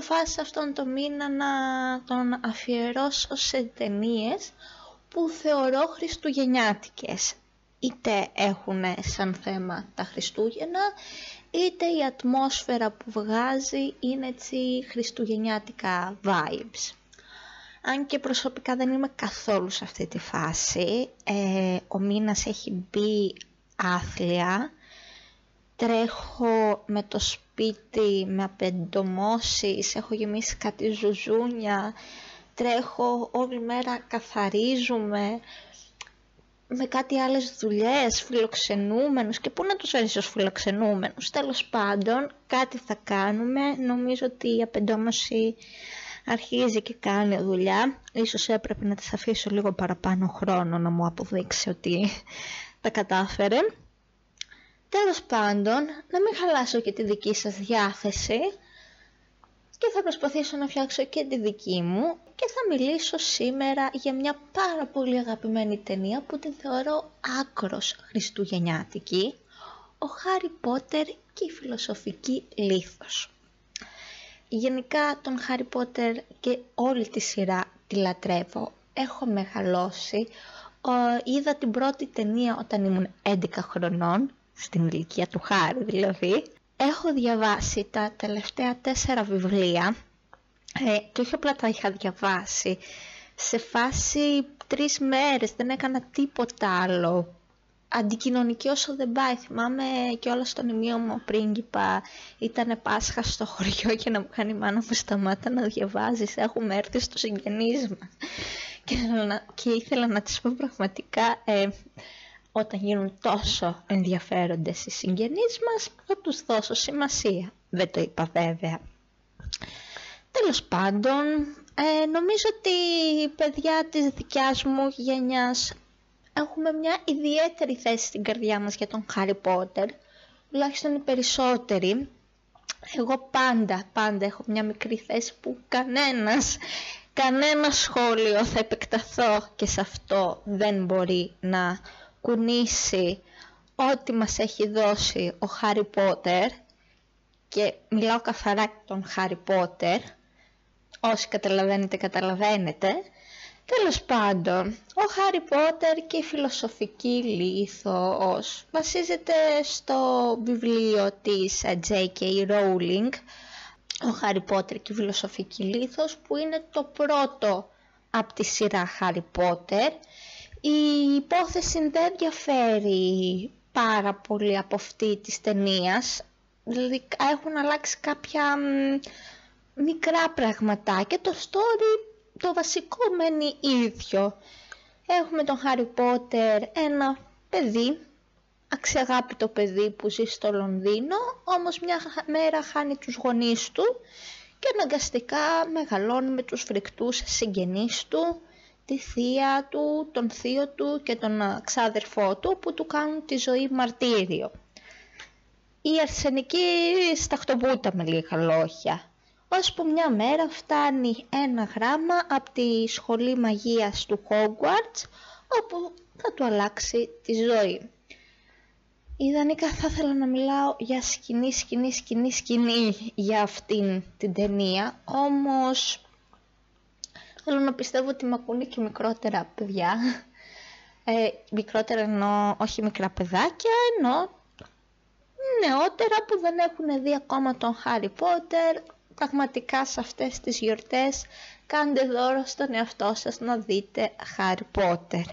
αποφάσισα αυτόν τον μήνα να τον αφιερώσω σε ταινίες που θεωρώ χριστουγεννιάτικες. Είτε έχουν σαν θέμα τα Χριστούγεννα, είτε η ατμόσφαιρα που βγάζει είναι έτσι χριστουγεννιάτικα vibes. Αν και προσωπικά δεν είμαι καθόλου σε αυτή τη φάση, ε, ο μήνας έχει μπει άθλια, τρέχω με το σπίτι με απεντομώσεις, έχω γεμίσει κάτι ζουζούνια, τρέχω όλη μέρα καθαρίζουμε, με κάτι άλλες δουλειές, φιλοξενούμενους και πού να τους έζεις ως φιλοξενούμενους; Τέλος πάντων, κάτι θα κάνουμε. Νομίζω ότι η απεντόμωση αρχίζει και κάνει δουλειά. Ίσως έπρεπε να της αφήσω λίγο παραπάνω χρόνο να μου αποδείξει ότι τα κατάφερε. Τέλος πάντων, να μην χαλάσω και τη δική σας διάθεση και θα προσπαθήσω να φτιάξω και τη δική μου και θα μιλήσω σήμερα για μια πάρα πολύ αγαπημένη ταινία που την θεωρώ άκρος χριστουγεννιάτικη ο Χάρι Πότερ και η φιλοσοφική λίθος. Γενικά τον Χάρι Πότερ και όλη τη σειρά τη λατρεύω. Έχω μεγαλώσει. είδα την πρώτη ταινία όταν ήμουν 11 χρονών, στην ηλικία του Χάρη δηλαδή. Έχω διαβάσει τα τελευταία τέσσερα βιβλία ε, και όχι απλά τα είχα διαβάσει. Σε φάση τρεις μέρες δεν έκανα τίποτα άλλο. Αντικοινωνική όσο δεν πάει. Θυμάμαι και όλα στον ημείο μου πρίγκιπα ήταν Πάσχα στο χωριό και να μου κάνει η μάνα μου σταμάτα να διαβάζεις. Έχουμε έρθει στο συγγενείς Και, και ήθελα να της πω πραγματικά ε, όταν γίνουν τόσο ενδιαφέροντες οι συγγενείς μας θα τους δώσω σημασία. Δεν το είπα βέβαια. Τέλος πάντων, ε, νομίζω ότι οι παιδιά της δικιάς μου γενιάς έχουμε μια ιδιαίτερη θέση στην καρδιά μας για τον Χάρι Πότερ, τουλάχιστον οι περισσότεροι. Εγώ πάντα, πάντα έχω μια μικρή θέση που κανένας, κανένα σχόλιο θα επεκταθώ και σε αυτό δεν μπορεί να κουνήσει ό,τι μας έχει δώσει ο Χάρι Πότερ και μιλάω καθαρά για τον Χάρι Πότερ όσοι καταλαβαίνετε καταλαβαίνετε τέλος πάντων ο Χάρι Πότερ και η φιλοσοφική λίθος βασίζεται στο βιβλίο της J.K. Rowling ο Χάρι Πότερ και η φιλοσοφική λίθος που είναι το πρώτο από τη σειρά Χάρι Πότερ η υπόθεση δεν διαφέρει πάρα πολύ από αυτή της ταινίας. Δηλαδή έχουν αλλάξει κάποια μικρά πραγματάκια. Το story, το βασικό μένει ίδιο. Έχουμε τον Χάρι Πότερ, ένα παιδί, αξιαγάπητο παιδί που ζει στο Λονδίνο, όμως μια μέρα χάνει τους γονείς του και αναγκαστικά μεγαλώνει με τους φρικτούς συγγενείς του τη θεία του, τον θείο του και τον ξάδερφό του που του κάνουν τη ζωή μαρτύριο. Η αρσενική σταχτοπούτα με λίγα λόγια. Ώσπου μια μέρα φτάνει ένα γράμμα από τη σχολή μαγείας του Hogwarts όπου θα του αλλάξει τη ζωή. Ιδανικά θα ήθελα να μιλάω για σκηνή, σκηνή, σκηνή, σκηνή για αυτήν την ταινία, όμως Θέλω να πιστεύω ότι με ακούνε και μικρότερα παιδιά. Ε, μικρότερα εννοώ όχι μικρά παιδάκια, εννοώ νεότερα που δεν έχουν δει ακόμα τον Χάρι Πότερ. Πραγματικά σε αυτές τις γιορτές κάντε δώρο στον εαυτό σας να δείτε Χάρι Πότερ.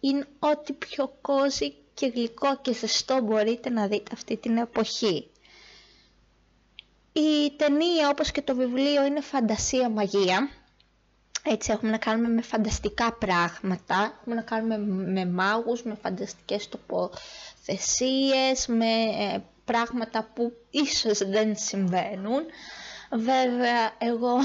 Είναι ό,τι πιο κόζι και γλυκό και ζεστό μπορείτε να δείτε αυτή την εποχή. Η ταινία όπως και το βιβλίο είναι φαντασία μαγεία έτσι έχουμε να κάνουμε με φανταστικά πράγματα, έχουμε να κάνουμε με μάγους, με φανταστικές τοποθεσίες, με ε, πράγματα που ίσως δεν συμβαίνουν. Βέβαια, εγώ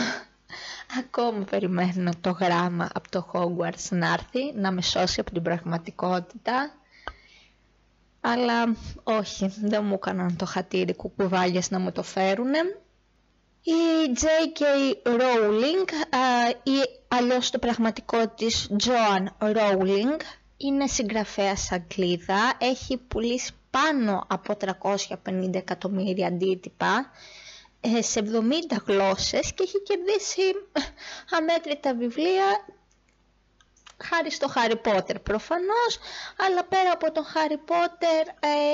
ακόμα περιμένω το γράμμα από το Hogwarts να έρθει, να με σώσει από την πραγματικότητα. Αλλά όχι, δεν μου έκαναν το χατήρι κουκουβάγιες να μου το φέρουνε. Η J.K. Rowling ή αλλιώς το πραγματικό της Joan Rowling είναι συγγραφέας Αγγλίδα, έχει πουλήσει πάνω από 350 εκατομμύρια αντίτυπα, ε, σε 70 γλώσσες και έχει κερδίσει αμέτρητα βιβλία χάρη στο Χάρι Πότερ προφανώς, αλλά πέρα από τον Χάρι Πότερ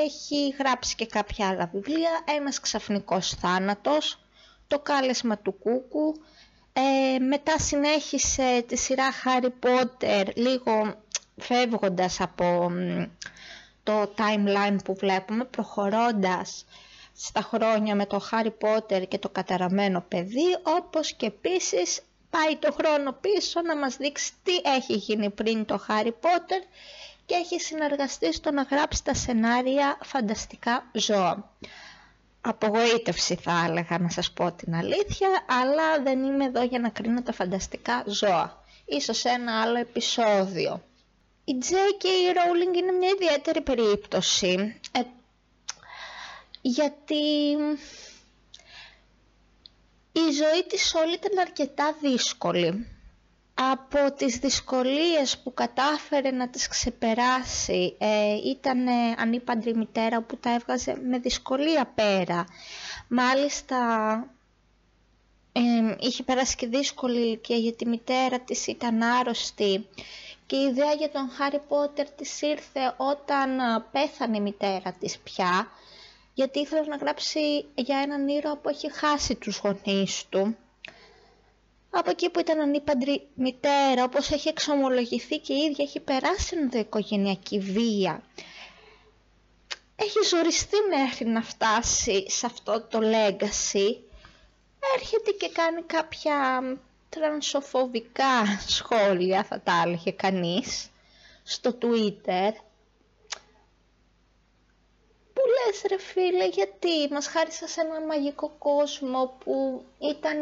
έχει γράψει και κάποια άλλα βιβλία, ένας ξαφνικός θάνατος, το κάλεσμα του Κούκου, ε, μετά συνέχισε τη σειρά Χάρι Πότερ λίγο φεύγοντας από το timeline που βλέπουμε, προχωρώντας στα χρόνια με το Χάρι Πότερ και το καταραμένο παιδί, όπως και επίσης πάει το χρόνο πίσω να μας δείξει τι έχει γίνει πριν το Χάρι Πότερ και έχει συνεργαστεί στο να γράψει τα σενάρια φανταστικά ζώα. Απογοήτευση θα έλεγα να σας πω την αλήθεια, αλλά δεν είμαι εδώ για να κρίνω τα φανταστικά ζώα. Ίσως ένα άλλο επεισόδιο. Η J.K. Rowling είναι μια ιδιαίτερη περίπτωση, ε, γιατί η ζωή της όλη ήταν αρκετά δύσκολη. Από τις δυσκολίες που κατάφερε να τις ξεπεράσει ε, ήταν ανήπαντρη μητέρα που τα έβγαζε με δυσκολία πέρα. Μάλιστα ε, είχε περάσει και δύσκολη ηλικία γιατί η μητέρα της ήταν άρρωστη και η ιδέα για τον Χάρι Πότερ της ήρθε όταν πέθανε η μητέρα της πια γιατί ήθελε να γράψει για έναν ήρωα που έχει χάσει τους γονείς του. Από εκεί που ήταν ανήπαντρη μητέρα, όπως έχει εξομολογηθεί και η ίδια έχει περάσει ενδοοικογενειακή βία. Έχει ζοριστεί μέχρι να φτάσει σε αυτό το legacy. Έρχεται και κάνει κάποια τρανσοφοβικά σχόλια, θα τα έλεγε κανείς, στο Twitter λες ρε φίλε, γιατί μας χάρισα σε ένα μαγικό κόσμο που ήταν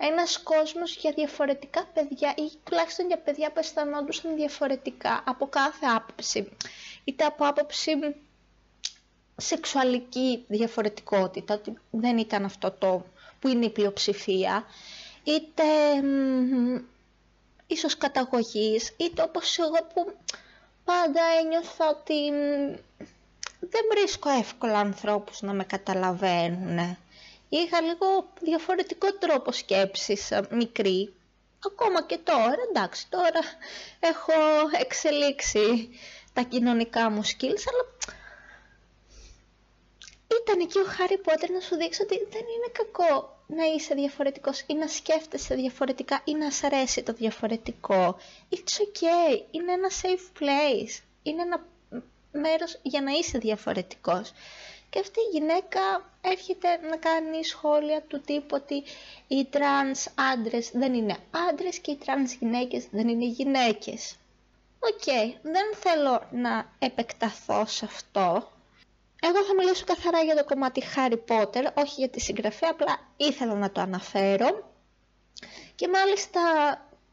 ένας κόσμος για διαφορετικά παιδιά ή τουλάχιστον για παιδιά που αισθανόντουσαν διαφορετικά από κάθε άποψη. Είτε από άποψη σεξουαλική διαφορετικότητα, ότι δεν ήταν αυτό το που είναι η πλειοψηφία, είτε ίσως καταγωγής, είτε όπως εγώ που πάντα ένιωθα ότι δεν βρίσκω εύκολα ανθρώπους να με καταλαβαίνουν. Είχα λίγο διαφορετικό τρόπο σκέψης ε, μικρή. Ακόμα και τώρα, εντάξει, τώρα έχω εξελίξει τα κοινωνικά μου skills, αλλά ήταν εκεί ο Χάρι Πότερ να σου δείξει ότι δεν είναι κακό να είσαι διαφορετικός ή να σκέφτεσαι διαφορετικά ή να σ' αρέσει το διαφορετικό. It's okay, είναι ένα safe place, είναι ένα μέρος για να είσαι διαφορετικός. Και αυτή η γυναίκα έρχεται να κάνει σχόλια του τύπου ότι οι τρανς άντρες δεν είναι άντρες και οι τρανς γυναίκες δεν είναι γυναίκες. Οκ, δεν θέλω να επεκταθώ σε αυτό. Εγώ θα μιλήσω καθαρά για το κομμάτι Harry Potter, όχι για τη συγγραφέα, απλά ήθελα να το αναφέρω. Και μάλιστα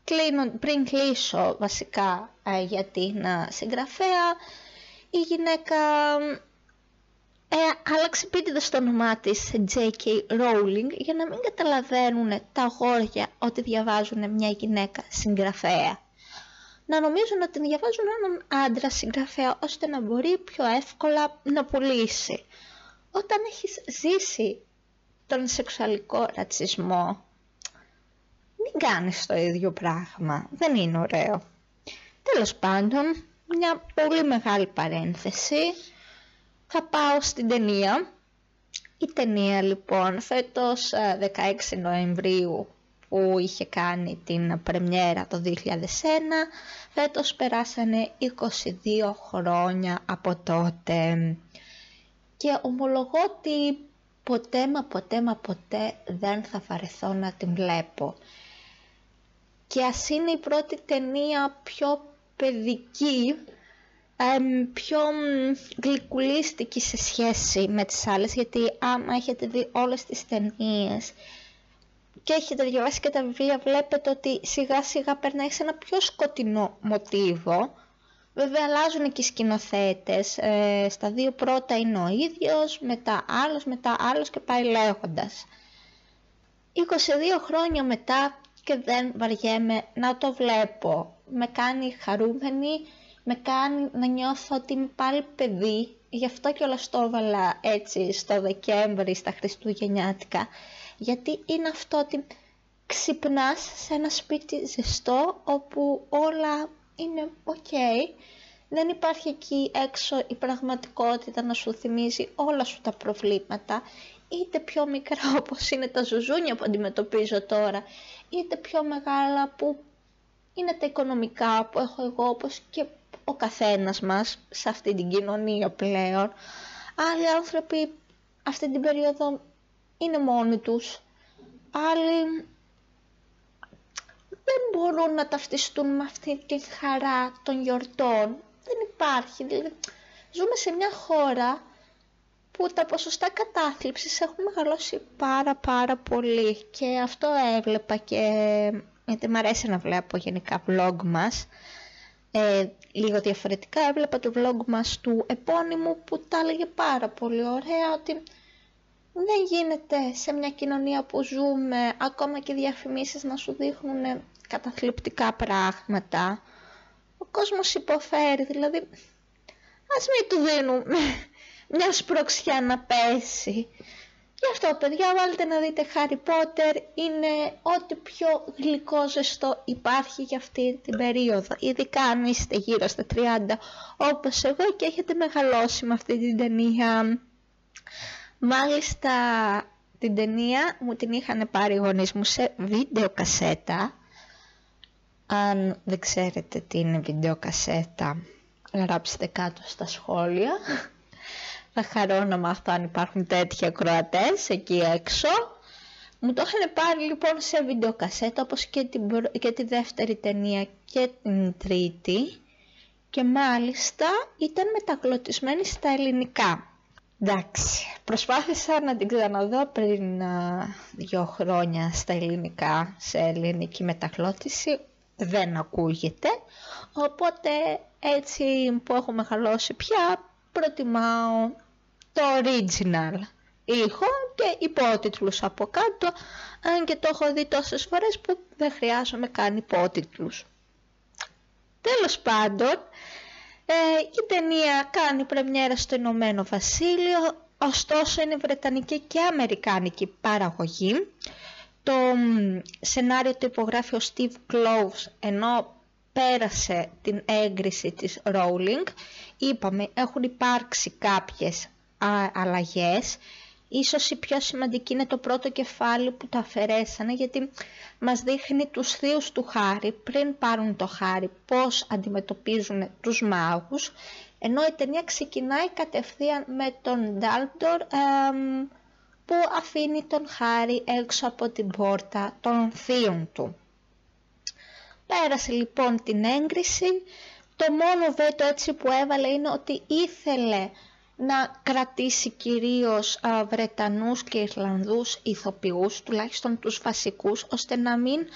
κλείνω, πριν κλείσω βασικά ε, για την ε, συγγραφέα, η γυναίκα ε, άλλαξε πίτιδα στο όνομά της J.K. Rowling για να μην καταλαβαίνουν τα αγόρια ότι διαβάζουν μια γυναίκα συγγραφέα. Να νομίζουν ότι διαβάζουν έναν άντρα συγγραφέα ώστε να μπορεί πιο εύκολα να πουλήσει. Όταν έχεις ζήσει τον σεξουαλικό ρατσισμό, μην κάνεις το ίδιο πράγμα. Δεν είναι ωραίο. Τέλος πάντων, μια πολύ μεγάλη παρένθεση. Θα πάω στην ταινία. Η ταινία λοιπόν φέτος 16 ε, Νοεμβρίου που είχε κάνει την πρεμιέρα το 2001 φέτος περάσανε 22 χρόνια από τότε και ομολογώ ότι ποτέ μα ποτέ μα ποτέ δεν θα βαρεθώ να την βλέπω και ας είναι η πρώτη ταινία πιο παιδική, πιο γλυκουλίστικη σε σχέση με τις άλλες, γιατί άμα έχετε δει όλες τις ταινίες και έχετε διαβάσει και τα βιβλία, βλέπετε ότι σιγά σιγά περνάει σε ένα πιο σκοτεινό μοτίβο. Βέβαια αλλάζουν και οι σκηνοθέτες, ε, στα δύο πρώτα είναι ο ίδιος, μετά άλλος, μετά άλλος και πάει λέγοντας. 22 χρόνια μετά και δεν βαριέμαι να το βλέπω. Με κάνει χαρούμενη με κάνει να νιώθω ότι είμαι πάλι παιδί, γι' αυτό και όλα το έβαλα έτσι στο Δεκέμβρη, στα Χριστουγεννιάτικα, γιατί είναι αυτό ότι ξυπνάς σε ένα σπίτι ζεστό όπου όλα είναι ok, δεν υπάρχει εκεί έξω η πραγματικότητα να σου θυμίζει όλα σου τα προβλήματα, είτε πιο μικρά όπως είναι τα ζουζούνια που αντιμετωπίζω τώρα, είτε πιο μεγάλα που είναι τα οικονομικά που έχω εγώ όπως και ο καθένας μας σε αυτή την κοινωνία πλέον. Άλλοι άνθρωποι αυτή την περίοδο είναι μόνοι τους. Άλλοι δεν μπορούν να ταυτιστούν με αυτή τη χαρά των γιορτών. Δεν υπάρχει. Δηλαδή, ζούμε σε μια χώρα που τα ποσοστά κατάθλιψης έχουν μεγαλώσει πάρα πάρα πολύ και αυτό έβλεπα και γιατί μου αρέσει να βλέπω γενικά vlog μας ε, λίγο διαφορετικά. Έβλεπα το vlog μας του επώνυμου που τα έλεγε πάρα πολύ ωραία ότι δεν γίνεται σε μια κοινωνία που ζούμε ακόμα και διαφημίσεις να σου δείχνουν καταθλιπτικά πράγματα. Ο κόσμος υποφέρει δηλαδή ας μην του δίνουμε μια σπροξιά να πέσει Γι' αυτό παιδιά βάλτε να δείτε Harry Potter, είναι ό,τι πιο γλυκό ζεστό υπάρχει για αυτή την περίοδο. Ειδικά αν είστε γύρω στα 30 όπως εγώ και έχετε μεγαλώσει με αυτή την ταινία. Μάλιστα την ταινία μου την είχαν πάρει οι γονείς μου σε βίντεο κασέτα. Αν δεν ξέρετε τι είναι βίντεο κασέτα, γράψτε κάτω στα σχόλια. Θα χαρώ να μάθω αν υπάρχουν τέτοια κροατές εκεί έξω. Μου το είχαν πάρει λοιπόν σε βιντεοκασέτα όπως και, την, και τη δεύτερη ταινία και την τρίτη και μάλιστα ήταν μεταγλωτισμένη στα ελληνικά. Εντάξει, προσπάθησα να την ξαναδώ πριν α, δύο χρόνια στα ελληνικά, σε ελληνική μεταγλώτηση, δεν ακούγεται, οπότε έτσι που έχω μεγαλώσει πια προτιμάω το original ήχο και υπότιτλους από κάτω, αν και το έχω δει τόσες φορές που δεν χρειάζομαι καν υπότιτλους. Τέλος πάντων, ε, η ταινία κάνει πρεμιέρα στο Ηνωμένο Βασίλειο, ωστόσο είναι βρετανική και αμερικάνικη παραγωγή. Το σενάριο το υπογράφει ο Steve Cloves, ενώ πέρασε την έγκριση της Rowling. Είπαμε, έχουν υπάρξει κάποιες αλλαγές. Ίσως η πιο σημαντική είναι το πρώτο κεφάλι που το αφαιρέσανε γιατί μας δείχνει τους θείους του Χάρη πριν πάρουν το Χάρη πώς αντιμετωπίζουν τους μάγους ενώ η ταινία ξεκινάει κατευθείαν με τον Ντάλτορ που αφήνει τον Χάρη έξω από την πόρτα των θείων του. Πέρασε λοιπόν την έγκριση, το μόνο βέτο έτσι που έβαλε είναι ότι ήθελε να κρατήσει κυρίως α, Βρετανούς και Ιρλανδούς ηθοποιούς, τουλάχιστον τους βασικούς, ώστε να μην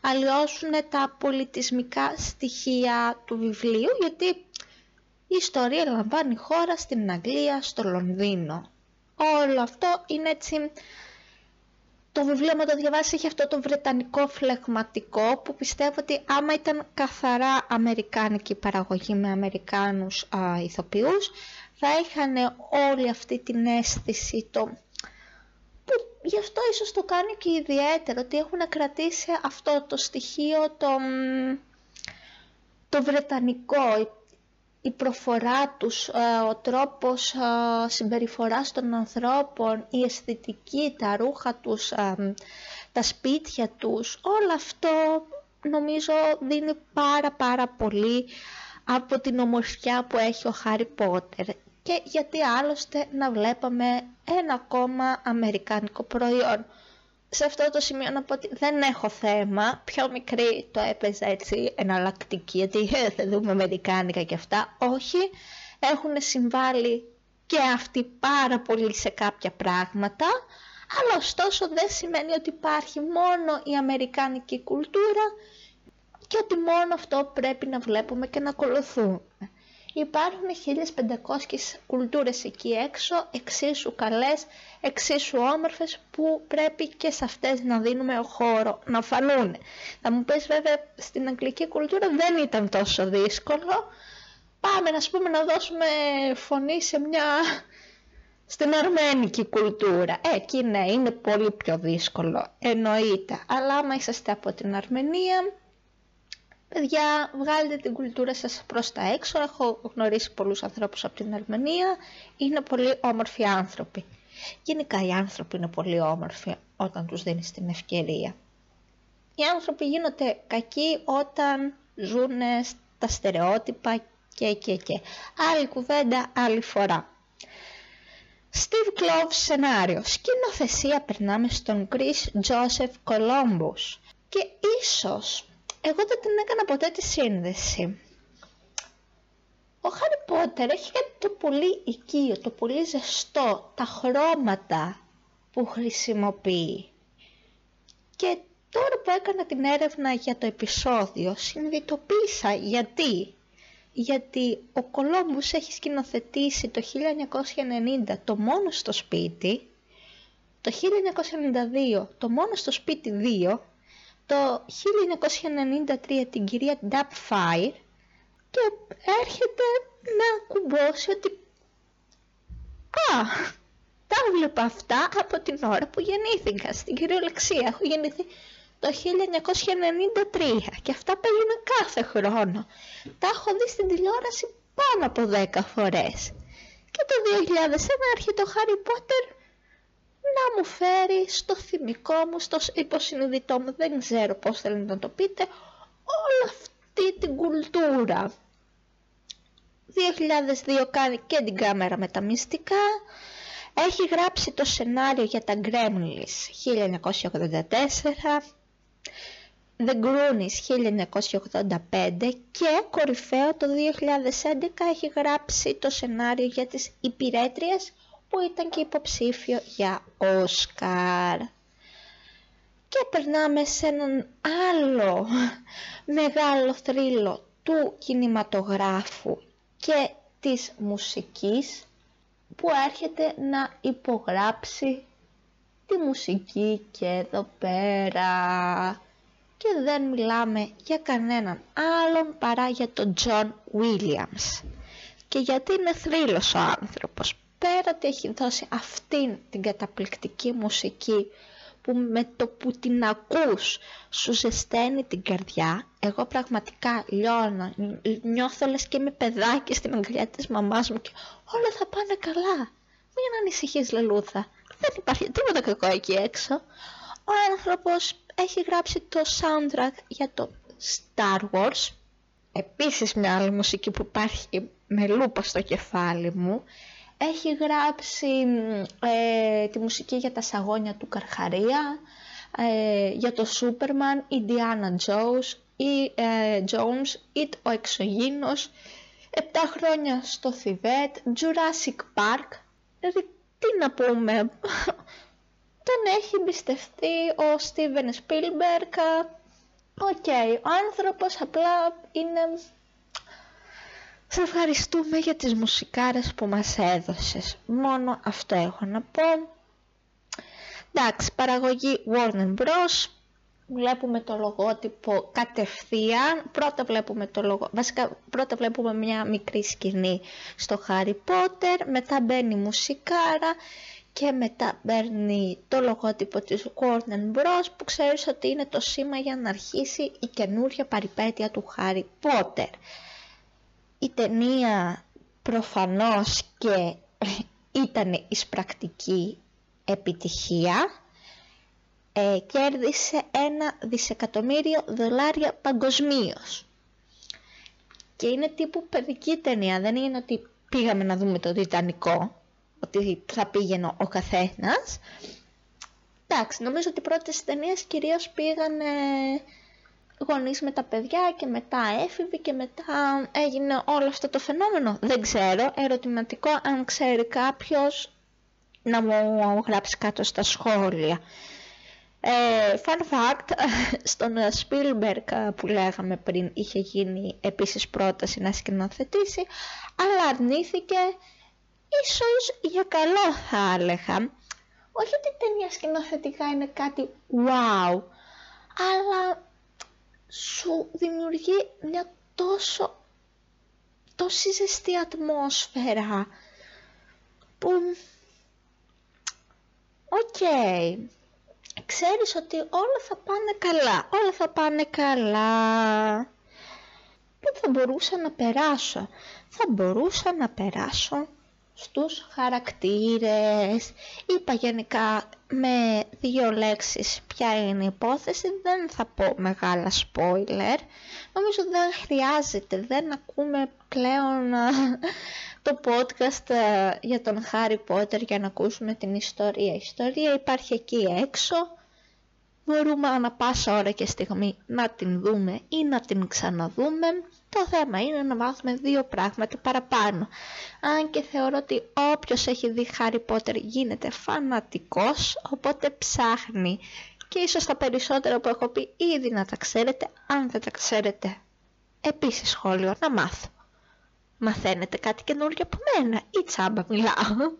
αλλοιώσουν τα πολιτισμικά στοιχεία του βιβλίου, γιατί η ιστορία λαμβάνει χώρα στην Αγγλία, στο Λονδίνο. Όλο αυτό είναι έτσι... Το βιβλίο με το διαβάσει έχει αυτό το βρετανικό φλεγματικό που πιστεύω ότι άμα ήταν καθαρά αμερικάνικη παραγωγή με αμερικάνους α, ηθοποιούς θα είχαν όλη αυτή την αίσθηση το... που γι' αυτό ίσως το κάνει και ιδιαίτερο ότι έχουν κρατήσει αυτό το στοιχείο το, το βρετανικό η προφορά τους, ε, ο τρόπος ε, συμπεριφοράς των ανθρώπων, η αισθητική, τα ρούχα τους, ε, τα σπίτια τους, όλο αυτό νομίζω δίνει πάρα πάρα πολύ από την ομορφιά που έχει ο Χάρι Πότερ και γιατί άλλωστε να βλέπαμε ένα ακόμα αμερικάνικο προϊόν. Σε αυτό το σημείο να πω ότι δεν έχω θέμα, πιο μικρή το έπαιζα έτσι εναλλακτική, γιατί ε, θα δούμε αμερικάνικα και αυτά. Όχι, έχουν συμβάλει και αυτοί πάρα πολύ σε κάποια πράγματα, αλλά ωστόσο δεν σημαίνει ότι υπάρχει μόνο η αμερικάνικη κουλτούρα και ότι μόνο αυτό πρέπει να βλέπουμε και να ακολουθούμε. Υπάρχουν 1500 κουλτούρες εκεί έξω, εξίσου καλές, εξίσου όμορφες που πρέπει και σε αυτές να δίνουμε χώρο να φανούν. Θα μου πεις βέβαια στην αγγλική κουλτούρα δεν ήταν τόσο δύσκολο, πάμε να πούμε να δώσουμε φωνή σε μια στην αρμένικη κουλτούρα. Ε, εκεί ναι, είναι πολύ πιο δύσκολο, εννοείται. Αλλά άμα είσαστε από την Αρμενία, παιδιά, βγάλετε την κουλτούρα σας προς τα έξω. Έχω γνωρίσει πολλούς ανθρώπους από την Αρμενία, είναι πολύ όμορφοι άνθρωποι. Γενικά οι άνθρωποι είναι πολύ όμορφοι όταν τους δίνεις την ευκαιρία. Οι άνθρωποι γίνονται κακοί όταν ζουν στα στερεότυπα και και και. Άλλη κουβέντα, άλλη φορά. Steve Kloves σενάριος. Σκηνοθεσία περνάμε στον Chris Joseph Columbus. Και ίσως, εγώ δεν την έκανα ποτέ τη σύνδεση. Ο Χάρι Πότερ έχει κάτι το πολύ οικείο, το πολύ ζεστό, τα χρώματα που χρησιμοποιεί. Και τώρα που έκανα την έρευνα για το επεισόδιο, συνειδητοποίησα γιατί γιατί ο Κολόμπους έχει σκηνοθετήσει το 1990 το μόνος στο σπίτι, το 1992 το μόνος στο σπίτι 2, το 1993 την κυρία Fire και έρχεται να κουμπώσει ότι «Α, τα βλέπω αυτά από την ώρα που γεννήθηκα στην κυριολεξία. Έχω γεννηθεί το 1993 και αυτά παίζουν κάθε χρόνο. Τα έχω δει στην τηλεόραση πάνω από 10 φορές. Και το 2001 έρχεται ο Χάρι Πότερ να μου φέρει στο θυμικό μου, στο υποσυνειδητό μου, δεν ξέρω πώς θέλετε να το πείτε, όλη αυτή την κουλτούρα. 2002 κάνει και την κάμερα με τα μυστικά, έχει γράψει το σενάριο για τα Gremlins 1984, The Goonies 1985 και κορυφαίο το 2011 έχει γράψει το σενάριο για τις υπηρέτριες που ήταν και υποψήφιο για Όσκαρ. Και περνάμε σε έναν άλλο μεγάλο θρύλο του κινηματογράφου και της μουσικής που έρχεται να υπογράψει τη μουσική και εδώ πέρα και δεν μιλάμε για κανέναν άλλον παρά για τον Τζον Williams και γιατί είναι θρύλος ο άνθρωπος; Πέρα ότι έχει δώσει αυτήν την καταπληκτική μουσική που με το που την ακούς σου ζεσταίνει την καρδιά. Εγώ πραγματικά λιώνω, νιώθω λες και είμαι παιδάκι στην αγκαλιά της μαμάς μου και όλα θα πάνε καλά. Μην ανησυχείς λελούθα. Δεν υπάρχει τίποτα κακό εκεί έξω. Ο άνθρωπος έχει γράψει το soundtrack για το Star Wars. Επίσης μια άλλη μουσική που υπάρχει με λούπα στο κεφάλι μου έχει γράψει ε, τη μουσική για τα σαγόνια του Καρχαρία ε, για το Superman, Indiana Jones ή ε, Jones ή ο Εξωγήινος 7 χρόνια στο Θιβέτ, Jurassic Park τι να πούμε τον έχει εμπιστευτεί ο Στίβεν Σπίλμπεργκ. Οκ, ο άνθρωπος απλά είναι... Σε ευχαριστούμε για τις μουσικάρες που μας έδωσες. Μόνο αυτό έχω να πω. Εντάξει, παραγωγή Warner Bros. Βλέπουμε το λογότυπο κατευθείαν. Πρώτα βλέπουμε το λογο... Βασικά, πρώτα βλέπουμε μια μικρή σκηνή στο Harry Potter. Μετά μπαίνει μουσικάρα και μετά παίρνει το λογότυπο της Warner Bros που ξέρεις ότι είναι το σήμα για να αρχίσει η καινούρια παρυπέτεια του Harry Potter. Η ταινία προφανώς και ήταν εισπρακτική επιτυχία ε, κέρδισε ένα δισεκατομμύριο δολάρια παγκοσμίως. Και είναι τύπου παιδική ταινία, δεν είναι ότι πήγαμε να δούμε το Τιτανικό ότι θα πήγαινε ο καθένας. Εντάξει, νομίζω ότι οι πρώτες ταινίες κυρίως πήγαν γονείς με τα παιδιά και μετά έφηβοι και μετά έγινε όλο αυτό το φαινόμενο. Δεν ξέρω, ερωτηματικό αν ξέρει κάποιος να μου γράψει κάτω στα σχόλια. Ε, fun fact, στον Spielberg που λέγαμε πριν είχε γίνει επίσης πρόταση να σκηνοθετήσει, αλλά αρνήθηκε ίσως για καλό θα έλεγα. Όχι ότι η ταινία σκηνοθετικά είναι κάτι wow, αλλά σου δημιουργεί μια τόσο, τόση ζεστή ατμόσφαιρα που οκ ξέρεις ότι όλα θα πάνε καλά όλα θα πάνε καλά. Που θα μπορούσα να περάσω θα μπορούσα να περάσω στους χαρακτήρες. Είπα γενικά με δύο λέξεις ποια είναι η υπόθεση, δεν θα πω μεγάλα spoiler. Νομίζω δεν χρειάζεται, δεν ακούμε πλέον το podcast ε, για τον Harry Potter για να ακούσουμε την ιστορία. Η ιστορία υπάρχει εκεί έξω, μπορούμε ανα πάσα ώρα και στιγμή να την δούμε ή να την ξαναδούμε το θέμα είναι να μάθουμε δύο πράγματα παραπάνω. Αν και θεωρώ ότι όποιος έχει δει Harry Potter γίνεται φανατικός, οπότε ψάχνει. Και ίσως τα περισσότερα που έχω πει ήδη να τα ξέρετε, αν δεν τα ξέρετε. Επίσης σχόλιο, να μάθω. Μαθαίνετε κάτι καινούργιο από μένα ή τσάμπα μιλάω;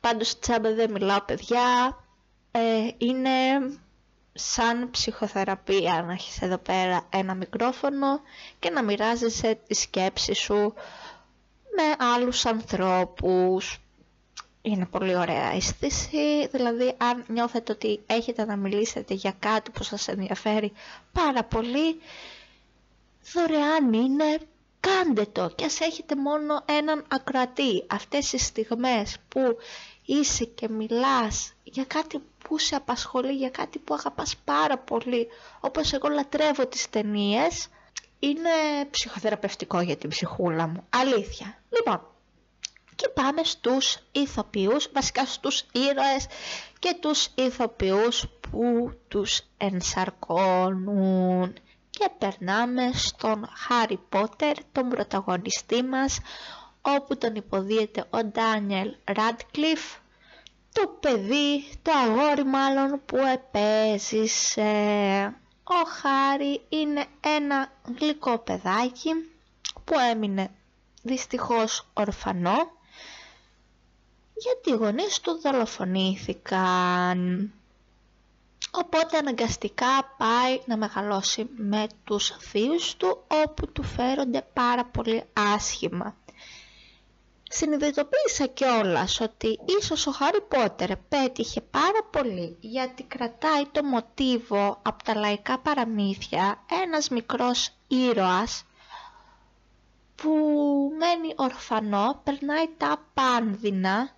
Πάντως τσάμπα δεν μιλάω παιδιά. Ε, είναι σαν ψυχοθεραπεία να έχεις εδώ πέρα ένα μικρόφωνο και να μοιράζεσαι τη σκέψη σου με άλλους ανθρώπους. Είναι πολύ ωραία αίσθηση, δηλαδή αν νιώθετε ότι έχετε να μιλήσετε για κάτι που σας ενδιαφέρει πάρα πολύ, δωρεάν είναι, κάντε το και ας έχετε μόνο έναν ακροατή. Αυτές οι στιγμές που είσαι και μιλάς για κάτι που σε απασχολεί, για κάτι που αγαπάς πάρα πολύ, όπως εγώ λατρεύω τις ταινίες, είναι ψυχοθεραπευτικό για την ψυχούλα μου. Αλήθεια. Λοιπόν, και πάμε στους ηθοποιούς, βασικά στους ήρωες και τους ηθοποιούς που τους ενσαρκώνουν. Και περνάμε στον Χάρι Πότερ, τον πρωταγωνιστή μας, όπου τον υποδίεται ο Ντάνιελ Ράντκλιφ, το παιδί, το αγόρι μάλλον που επέζησε. Ο Χάρη είναι ένα γλυκό παιδάκι που έμεινε δυστυχώς ορφανό γιατί οι γονείς του δολοφονήθηκαν. Οπότε αναγκαστικά πάει να μεγαλώσει με τους θείους του όπου του φέρονται πάρα πολύ άσχημα συνειδητοποίησα κιόλας ότι ίσως ο Χάρι Πότερ πέτυχε πάρα πολύ γιατί κρατάει το μοτίβο από τα λαϊκά παραμύθια ένας μικρός ήρωας που μένει ορφανό, περνάει τα πάνδυνα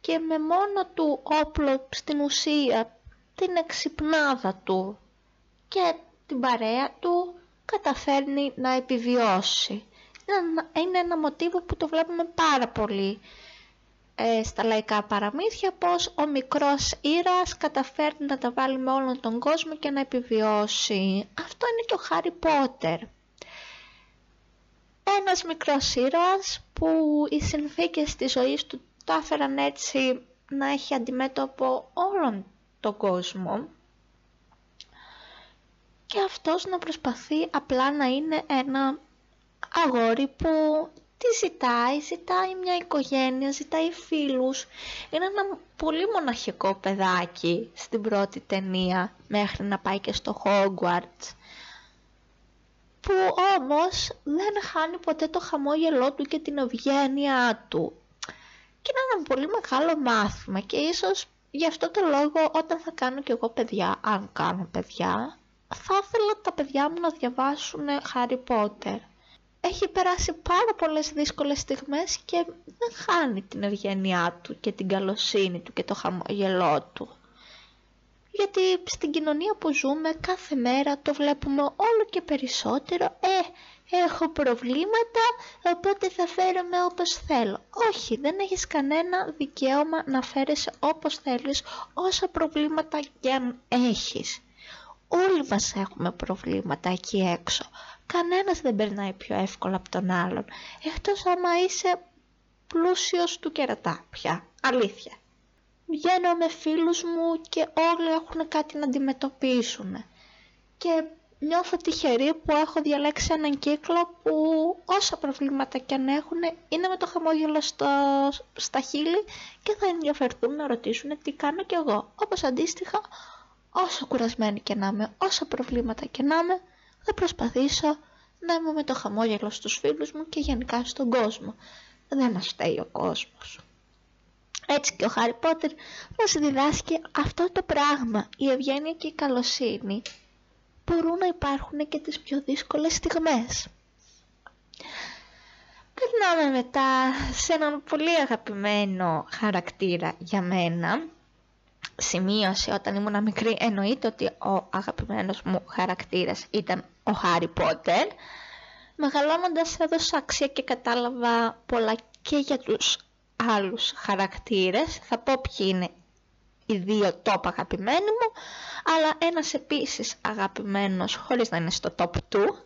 και με μόνο του όπλο στην ουσία την εξυπνάδα του και την παρέα του καταφέρνει να επιβιώσει είναι ένα μοτίβο που το βλέπουμε πάρα πολύ ε, στα λαϊκά παραμύθια πως ο μικρός ήρωας καταφέρνει να τα βάλει με όλον τον κόσμο και να επιβιώσει. Αυτό είναι και ο Χάρι Πότερ. Ένας μικρός ήρωας που οι συνθήκες της ζωής του το έφεραν έτσι να έχει αντιμέτωπο όλον τον κόσμο και αυτός να προσπαθεί απλά να είναι ένα αγόρι που τι ζητάει, ζητάει μια οικογένεια, ζητάει φίλους. Είναι ένα πολύ μοναχικό παιδάκι στην πρώτη ταινία μέχρι να πάει και στο Hogwarts. Που όμως δεν χάνει ποτέ το χαμόγελό του και την ευγένειά του. Και είναι ένα πολύ μεγάλο μάθημα και ίσως γι' αυτό το λόγο όταν θα κάνω κι εγώ παιδιά, αν κάνω παιδιά, θα ήθελα τα παιδιά μου να διαβάσουν Harry Potter έχει περάσει πάρα πολλές δύσκολες στιγμές και δεν χάνει την ευγένειά του και την καλοσύνη του και το χαμογελό του. Γιατί στην κοινωνία που ζούμε κάθε μέρα το βλέπουμε όλο και περισσότερο «Ε, έχω προβλήματα, οπότε θα φέρομαι όπως θέλω». Όχι, δεν έχεις κανένα δικαίωμα να φέρεσαι όπως θέλεις όσα προβλήματα και αν έχεις. Όλοι μας έχουμε προβλήματα εκεί έξω. Κανένας δεν περνάει πιο εύκολα από τον άλλον, εκτός άμα είσαι πλούσιος του κερατά πια, αλήθεια. Βγαίνω με φίλους μου και όλοι έχουν κάτι να αντιμετωπίσουν και νιώθω τυχερή που έχω διαλέξει έναν κύκλο που όσα προβλήματα και αν έχουν είναι με το χαμόγελο στο, στα χείλη και θα ενδιαφερθούν να ρωτήσουν τι κάνω κι εγώ. Όπως αντίστοιχα όσο κουρασμένη και να είμαι, όσα προβλήματα και να είμαι, θα προσπαθήσω να είμαι με το χαμόγελο στους φίλους μου και γενικά στον κόσμο. Δεν μας φταίει ο κόσμος. Έτσι και ο Χάρι Πότερ μας διδάσκει αυτό το πράγμα. Η ευγένεια και η καλοσύνη μπορούν να υπάρχουν και τις πιο δύσκολες στιγμές. Περνάμε μετά σε έναν πολύ αγαπημένο χαρακτήρα για μένα. Σημείωσε όταν ήμουν μικρή εννοείται ότι ο αγαπημένος μου χαρακτήρας ήταν ο Χάρι Πότερ. Μεγαλώνοντας έδωσα αξία και κατάλαβα πολλά και για τους άλλους χαρακτήρες. Θα πω ποιοι είναι οι δύο top αγαπημένοι μου, αλλά ένας επίσης αγαπημένος, χωρίς να είναι στο top 2,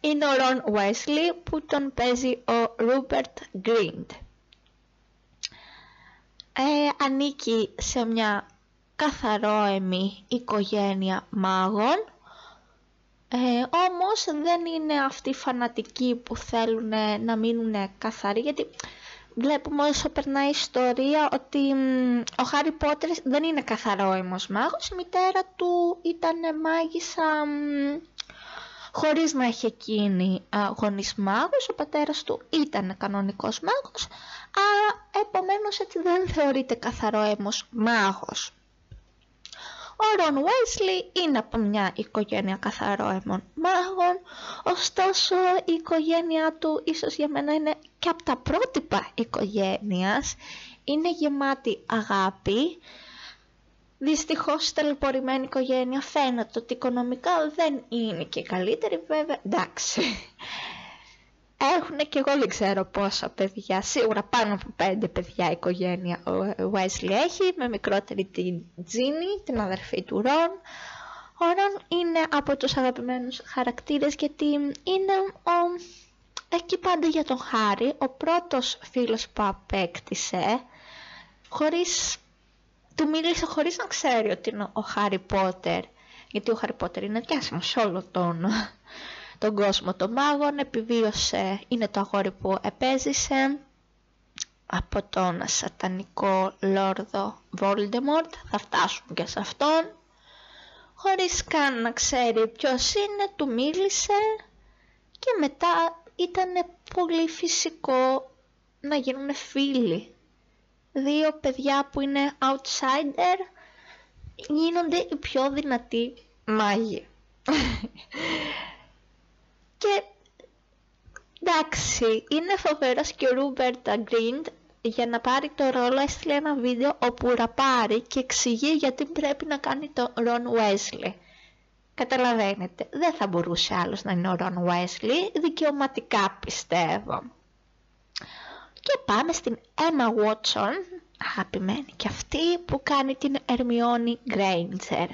είναι ο Ron Wesley που τον παίζει ο Rupert Grint. Ε, ανήκει σε μια καθαρόεμη οικογένεια μάγων, ε, όμως δεν είναι αυτοί οι φανατικοί που θέλουν να μείνουν καθαροί, γιατί βλέπουμε όσο περνάει η ιστορία ότι ο Χάρι Πότερ δεν είναι καθαρόιμος μάγος, η μητέρα του ήταν μάγισσα χωρίς να έχει εκείνη γονείς μάγος, ο πατέρας του ήταν κανονικός μάγος, αλλά επομένως έτσι δεν θεωρείται καθαρόιμος μάγος. Ο Ρον Βέσλι είναι από μια οικογένεια καθαρόαιμων μάγων, ωστόσο η οικογένειά του ίσως για μένα είναι και από τα πρότυπα οικογένειας, είναι γεμάτη αγάπη, Δυστυχώς ταλαιπωρημένη οικογένεια φαίνεται ότι οικονομικά δεν είναι και καλύτερη βέβαια, εντάξει. Έχουν και εγώ δεν ξέρω πόσα παιδιά, σίγουρα πάνω από πέντε παιδιά η οικογένεια ο Wesley έχει, με μικρότερη την Τζίνι, την αδερφή του Ρον. Ο Ρον είναι από τους αγαπημένους χαρακτήρες γιατί είναι ο... εκεί πάντα για τον Χάρη, ο πρώτος φίλος που απέκτησε, χωρίς... του μίλησε χωρίς να ξέρει ότι είναι ο Χάρι Πότερ, γιατί ο Χάρι Πότερ είναι διάσημος σε όλο τον τον κόσμο των μάγων, επιβίωσε, είναι το αγόρι που επέζησε από τον σατανικό λόρδο Voldemort, θα φτάσουν και σε αυτόν. Χωρίς καν να ξέρει ποιος είναι, του μίλησε και μετά ήταν πολύ φυσικό να γίνουν φίλοι. Δύο παιδιά που είναι outsider γίνονται οι πιο δυνατοί μάγοι. Και εντάξει, είναι φοβερός και ο Ρούπερτ Γκριντ για να πάρει το ρόλο έστειλε ένα βίντεο όπου ραπάρει και εξηγεί γιατί πρέπει να κάνει το Ρον Wesley. Καταλαβαίνετε, δεν θα μπορούσε άλλος να είναι ο Ρον Wesley, δικαιωματικά πιστεύω. Και πάμε στην Emma Watson, αγαπημένη και αυτή, που κάνει την Ερμιόνι Granger.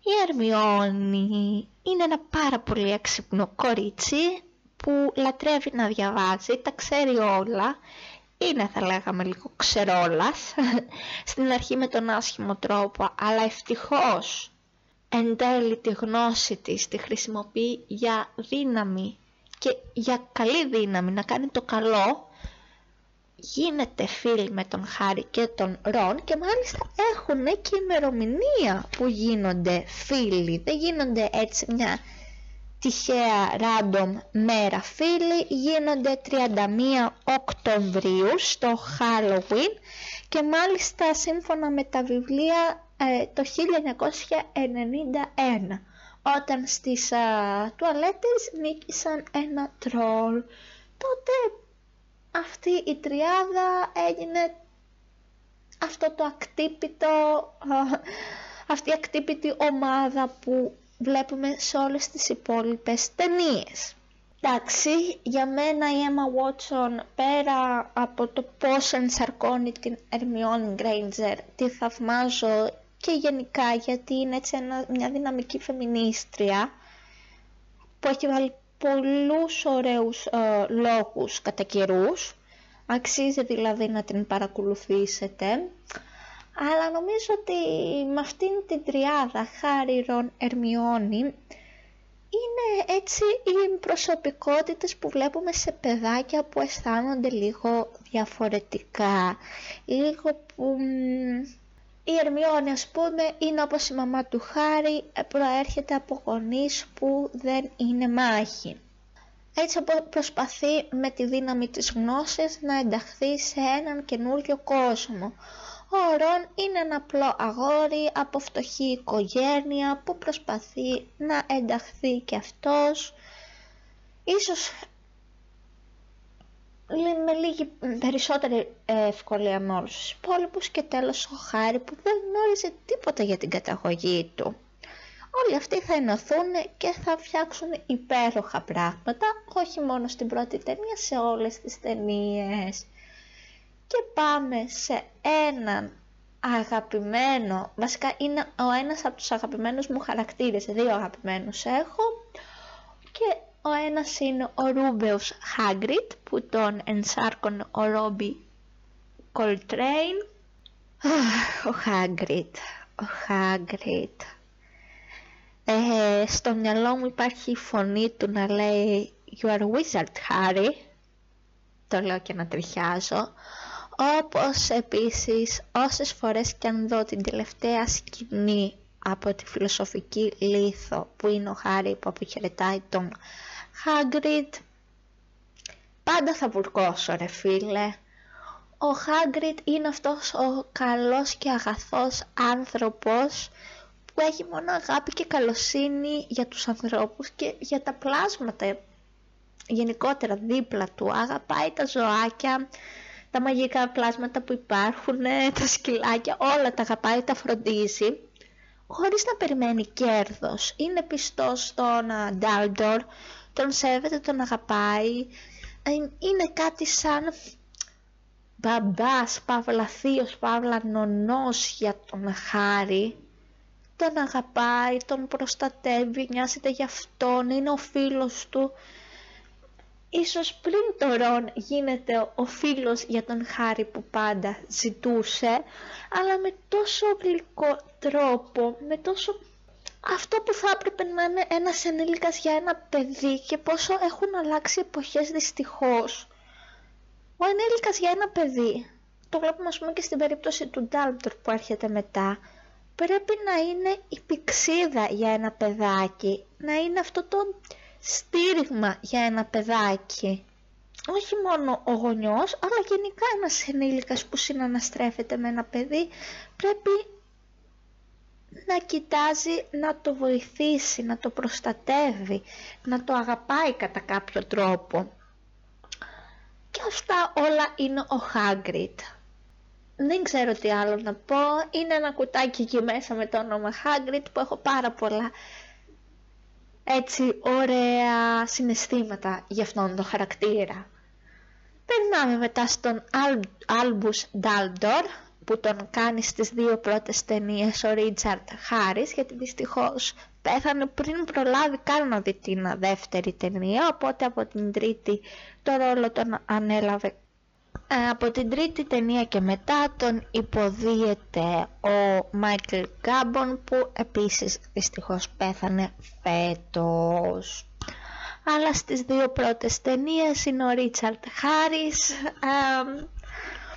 Η Ερμιόνι είναι ένα πάρα πολύ έξυπνο κορίτσι που λατρεύει να διαβάζει, τα ξέρει όλα. Είναι θα λέγαμε λίγο ξερόλας, στην αρχή με τον άσχημο τρόπο, αλλά ευτυχώς εν τέλει τη γνώση της τη χρησιμοποιεί για δύναμη και για καλή δύναμη να κάνει το καλό γίνεται φίλοι με τον Χάρη και τον Ρον και μάλιστα έχουν και ημερομηνία που γίνονται φίλοι. Δεν γίνονται έτσι μια τυχαία random μέρα φίλοι, γίνονται 31 Οκτωβρίου στο Halloween και μάλιστα σύμφωνα με τα βιβλία ε, το 1991 όταν στις α, τουαλέτες νίκησαν ένα τρόλ. Τότε αυτή η τριάδα έγινε αυτό το ακτύπητο, αυτή η ακτύπητη ομάδα που βλέπουμε σε όλες τις υπόλοιπες ταινίες. Εντάξει, για μένα η Emma Watson πέρα από το πώς ενσαρκώνει την Hermione Granger τη θαυμάζω και γενικά γιατί είναι έτσι μια δυναμική φεμινίστρια που έχει βάλει πολλούς ωραίους ε, λόγους κατά καιρούς. Αξίζει δηλαδή να την παρακολουθήσετε. Αλλά νομίζω ότι με αυτήν την τριάδα Χάρη, Ρον, Ερμιόνι είναι έτσι οι προσωπικότητες που βλέπουμε σε παιδάκια που αισθάνονται λίγο διαφορετικά. Λίγο που η Ερμιόνη ας πούμε είναι όπως η μαμά του Χάρη, ε, προέρχεται από γονείς που δεν είναι μάχη. Έτσι προσπαθεί με τη δύναμη της γνώσης να ενταχθεί σε έναν καινούριο κόσμο. Ο Ρον είναι ένα απλό αγόρι από φτωχή οικογένεια που προσπαθεί να ενταχθεί και αυτός. Ίσως με λίγη περισσότερη ευκολία με όλους τους υπόλοιπους και τέλος ο Χάρη που δεν γνώριζε τίποτα για την καταγωγή του. Όλοι αυτοί θα ενωθούν και θα φτιάξουν υπέροχα πράγματα, όχι μόνο στην πρώτη ταινία, σε όλες τις ταινίες. Και πάμε σε έναν αγαπημένο, βασικά είναι ο ένας από τους αγαπημένους μου χαρακτήρες, δύο αγαπημένους έχω και ο ένας είναι ο Ρούμπεος Χάγκριτ που τον ενσάρκωνε ο Ρόμπι Κολτρέιν. Ο Χάγκριτ, ο Χάγκριτ. Ε, στο μυαλό μου υπάρχει η φωνή του να λέει You are a wizard, Harry. Το λέω και να τριχιάζω. Όπως επίσης όσες φορές και αν δω την τελευταία σκηνή από τη φιλοσοφική λίθο που είναι ο Χάρη που αποχαιρετάει τον Χάγκριτ. Πάντα θα βουρκώσω ρε φίλε. Ο Χάγκριτ είναι αυτός ο καλός και αγαθός άνθρωπος που έχει μόνο αγάπη και καλοσύνη για τους ανθρώπους και για τα πλάσματα. Γενικότερα δίπλα του. Αγαπάει τα ζωάκια τα μαγικά πλάσματα που υπάρχουν τα σκυλάκια όλα τα αγαπάει, τα φροντίζει. Χωρίς να περιμένει κέρδος. Είναι πιστός στον Ντάλντορ τον σέβεται, τον αγαπάει είναι κάτι σαν μπαμπάς, παύλα θείος, παύλα νονός για τον Χάρη τον αγαπάει, τον προστατεύει, νοιάζεται για αυτόν, είναι ο φίλος του. Ίσως πριν το Ρον γίνεται ο φίλος για τον Χάρη που πάντα ζητούσε, αλλά με τόσο γλυκό τρόπο, με τόσο... Αυτό που θα έπρεπε να είναι ένας ενήλικας για ένα παιδί και πόσο έχουν αλλάξει εποχές δυστυχώς. Ο ενήλικας για ένα παιδί, το βλέπουμε ας πούμε και στην περίπτωση του Ντάλμπτορ που έρχεται μετά, πρέπει να είναι η πηξίδα για ένα παιδάκι, να είναι αυτό το στήριγμα για ένα παιδάκι. Όχι μόνο ο γονιός, αλλά γενικά ένας ενήλικας που συναναστρέφεται με ένα παιδί πρέπει να κοιτάζει να το βοηθήσει, να το προστατεύει, να το αγαπάει κατά κάποιο τρόπο. Και αυτά όλα είναι ο Χάγκριτ δεν ξέρω τι άλλο να πω. Είναι ένα κουτάκι εκεί μέσα με το όνομα Hagrid που έχω πάρα πολλά έτσι ωραία συναισθήματα για αυτόν τον χαρακτήρα. Περνάμε μετά στον Albus Dumbledore που τον κάνει στις δύο πρώτες ταινίες ο Ρίτσαρτ Χάρις γιατί δυστυχώς πέθανε πριν προλάβει καν να δει την δεύτερη ταινία οπότε από την τρίτη το ρόλο τον ανέλαβε ε, από την τρίτη ταινία και μετά τον υποδίεται ο Μάικλ Γκάμπον που επίσης δυστυχώς πέθανε φέτος. Αλλά στις δύο πρώτες ταινίες είναι ο Ρίτσαρτ Χάρις, ε,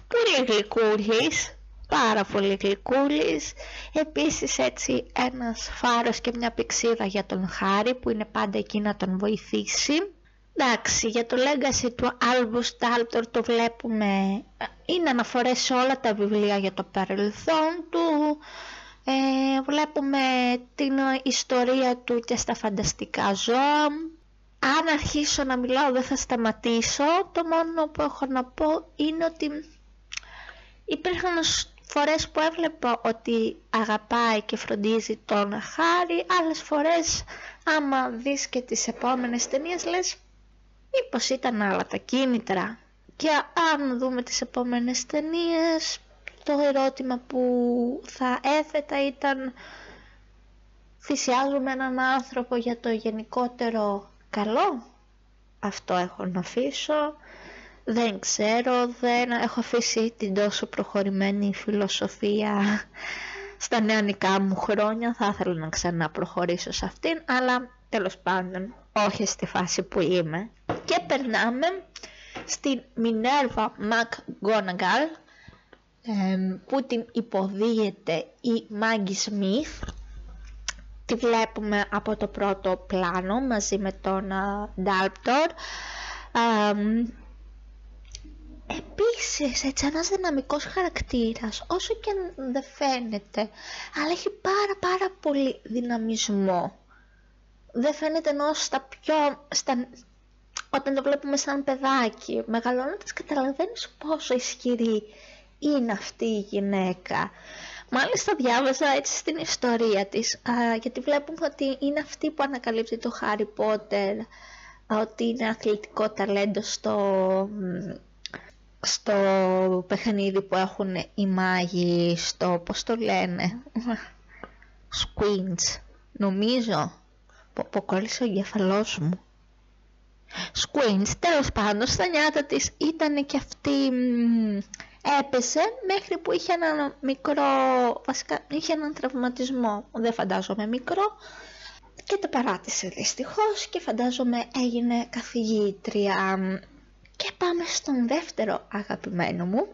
πολύ γλυκούλης, πάρα πολύ γλυκούλης. Επίσης έτσι ένας φάρος και μια πηξίδα για τον Χάρη που είναι πάντα εκεί να τον βοηθήσει. Εντάξει, για το legacy του Albus Daltor το βλέπουμε, είναι αναφορές σε όλα τα βιβλία για το παρελθόν του, ε, βλέπουμε την ιστορία του και στα φανταστικά ζώα. Αν αρχίσω να μιλάω δεν θα σταματήσω, το μόνο που έχω να πω είναι ότι υπήρχαν φορές που έβλεπα ότι αγαπάει και φροντίζει τον Χάρη, άλλες φορές άμα δεις και τις επόμενες ταινίες λες μήπως ήταν άλλα τα κίνητρα και αν δούμε τις επόμενες ταινίες, το ερώτημα που θα έθετα ήταν θυσιάζουμε έναν άνθρωπο για το γενικότερο καλό αυτό έχω να αφήσω δεν ξέρω δεν έχω αφήσει την τόσο προχωρημένη φιλοσοφία στα νεανικά μου χρόνια. Θα ήθελα να ξανά προχωρήσω σε αυτήν αλλά τέλος πάντων όχι στη φάση που είμαι. Και περνάμε στην Minerva McGonagall που την υποδίεται η Maggie Smith τη βλέπουμε από το πρώτο πλάνο μαζί με τον Ντάλπτορ. Επίσης, έτσι ένας δυναμικός χαρακτήρας, όσο και αν δεν φαίνεται, αλλά έχει πάρα πάρα πολύ δυναμισμό. Δεν φαίνεται ενώ στα πιο, στα, όταν το βλέπουμε σαν παιδάκι, μεγαλώνοντας καταλαβαίνεις πόσο ισχυρή είναι αυτή η γυναίκα. Μάλιστα διάβαζα έτσι στην ιστορία της, α, γιατί βλέπουμε ότι είναι αυτή που ανακαλύπτει το Χάρι Πότερ, ότι είναι αθλητικό ταλέντο στο, στο παιχνίδι που έχουν οι μάγοι, στο πώς το λένε, Squints, νομίζω, που κόλλησε ο εγκεφαλός μου. Squints, τέλος πάντων, στα νιάτα της ήταν και αυτή έπεσε μέχρι που είχε ένα μικρό, βασικά είχε έναν τραυματισμό, δεν φαντάζομαι μικρό και το παράτησε δυστυχώς και φαντάζομαι έγινε καθηγήτρια. Και πάμε στον δεύτερο αγαπημένο μου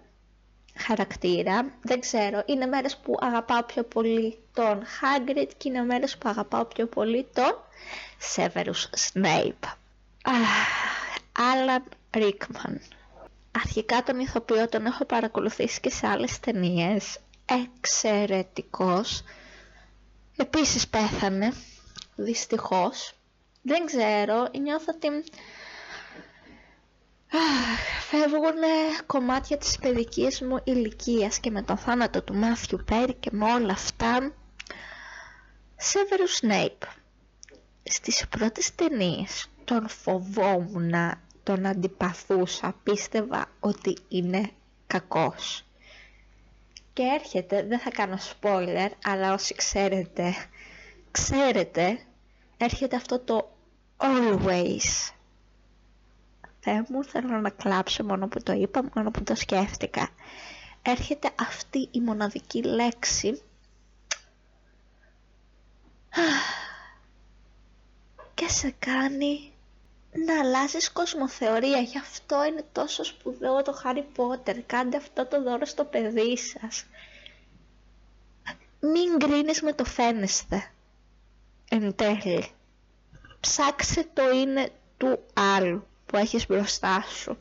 χαρακτήρα, δεν ξέρω, είναι μέρες που αγαπάω πιο πολύ τον Hagrid και είναι μέρες που αγαπάω πιο πολύ τον Severus Snape. Άλαν Ρίκμαν. Αρχικά τον ηθοποιό τον έχω παρακολουθήσει και σε άλλες ταινίες. Εξαιρετικός. Επίσης πέθανε, δυστυχώς. Δεν ξέρω, νιώθω ότι φεύγουν κομμάτια της παιδικής μου ηλικίας και με τον θάνατο του Μάθιου Πέρι και με όλα αυτά. Σέβερου Σνέιπ. Στις πρώτες ταινίες τον φοβόμουν τον αντιπαθούσα, πίστευα ότι είναι κακός. Και έρχεται, δεν θα κάνω spoiler, αλλά όσοι ξέρετε, ξέρετε, έρχεται αυτό το always. Θεέ μου, θέλω να κλάψω μόνο που το είπα, μόνο που το σκέφτηκα. Έρχεται αυτή η μοναδική λέξη και σε κάνει να αλλάζεις κοσμοθεωρία. Γι' αυτό είναι τόσο σπουδαίο το Harry Potter. Κάντε αυτό το δώρο στο παιδί σας. Μην γκρίνεις με το φαίνεστε. Εν τέλει. Ψάξε το είναι του άλλου που έχεις μπροστά σου.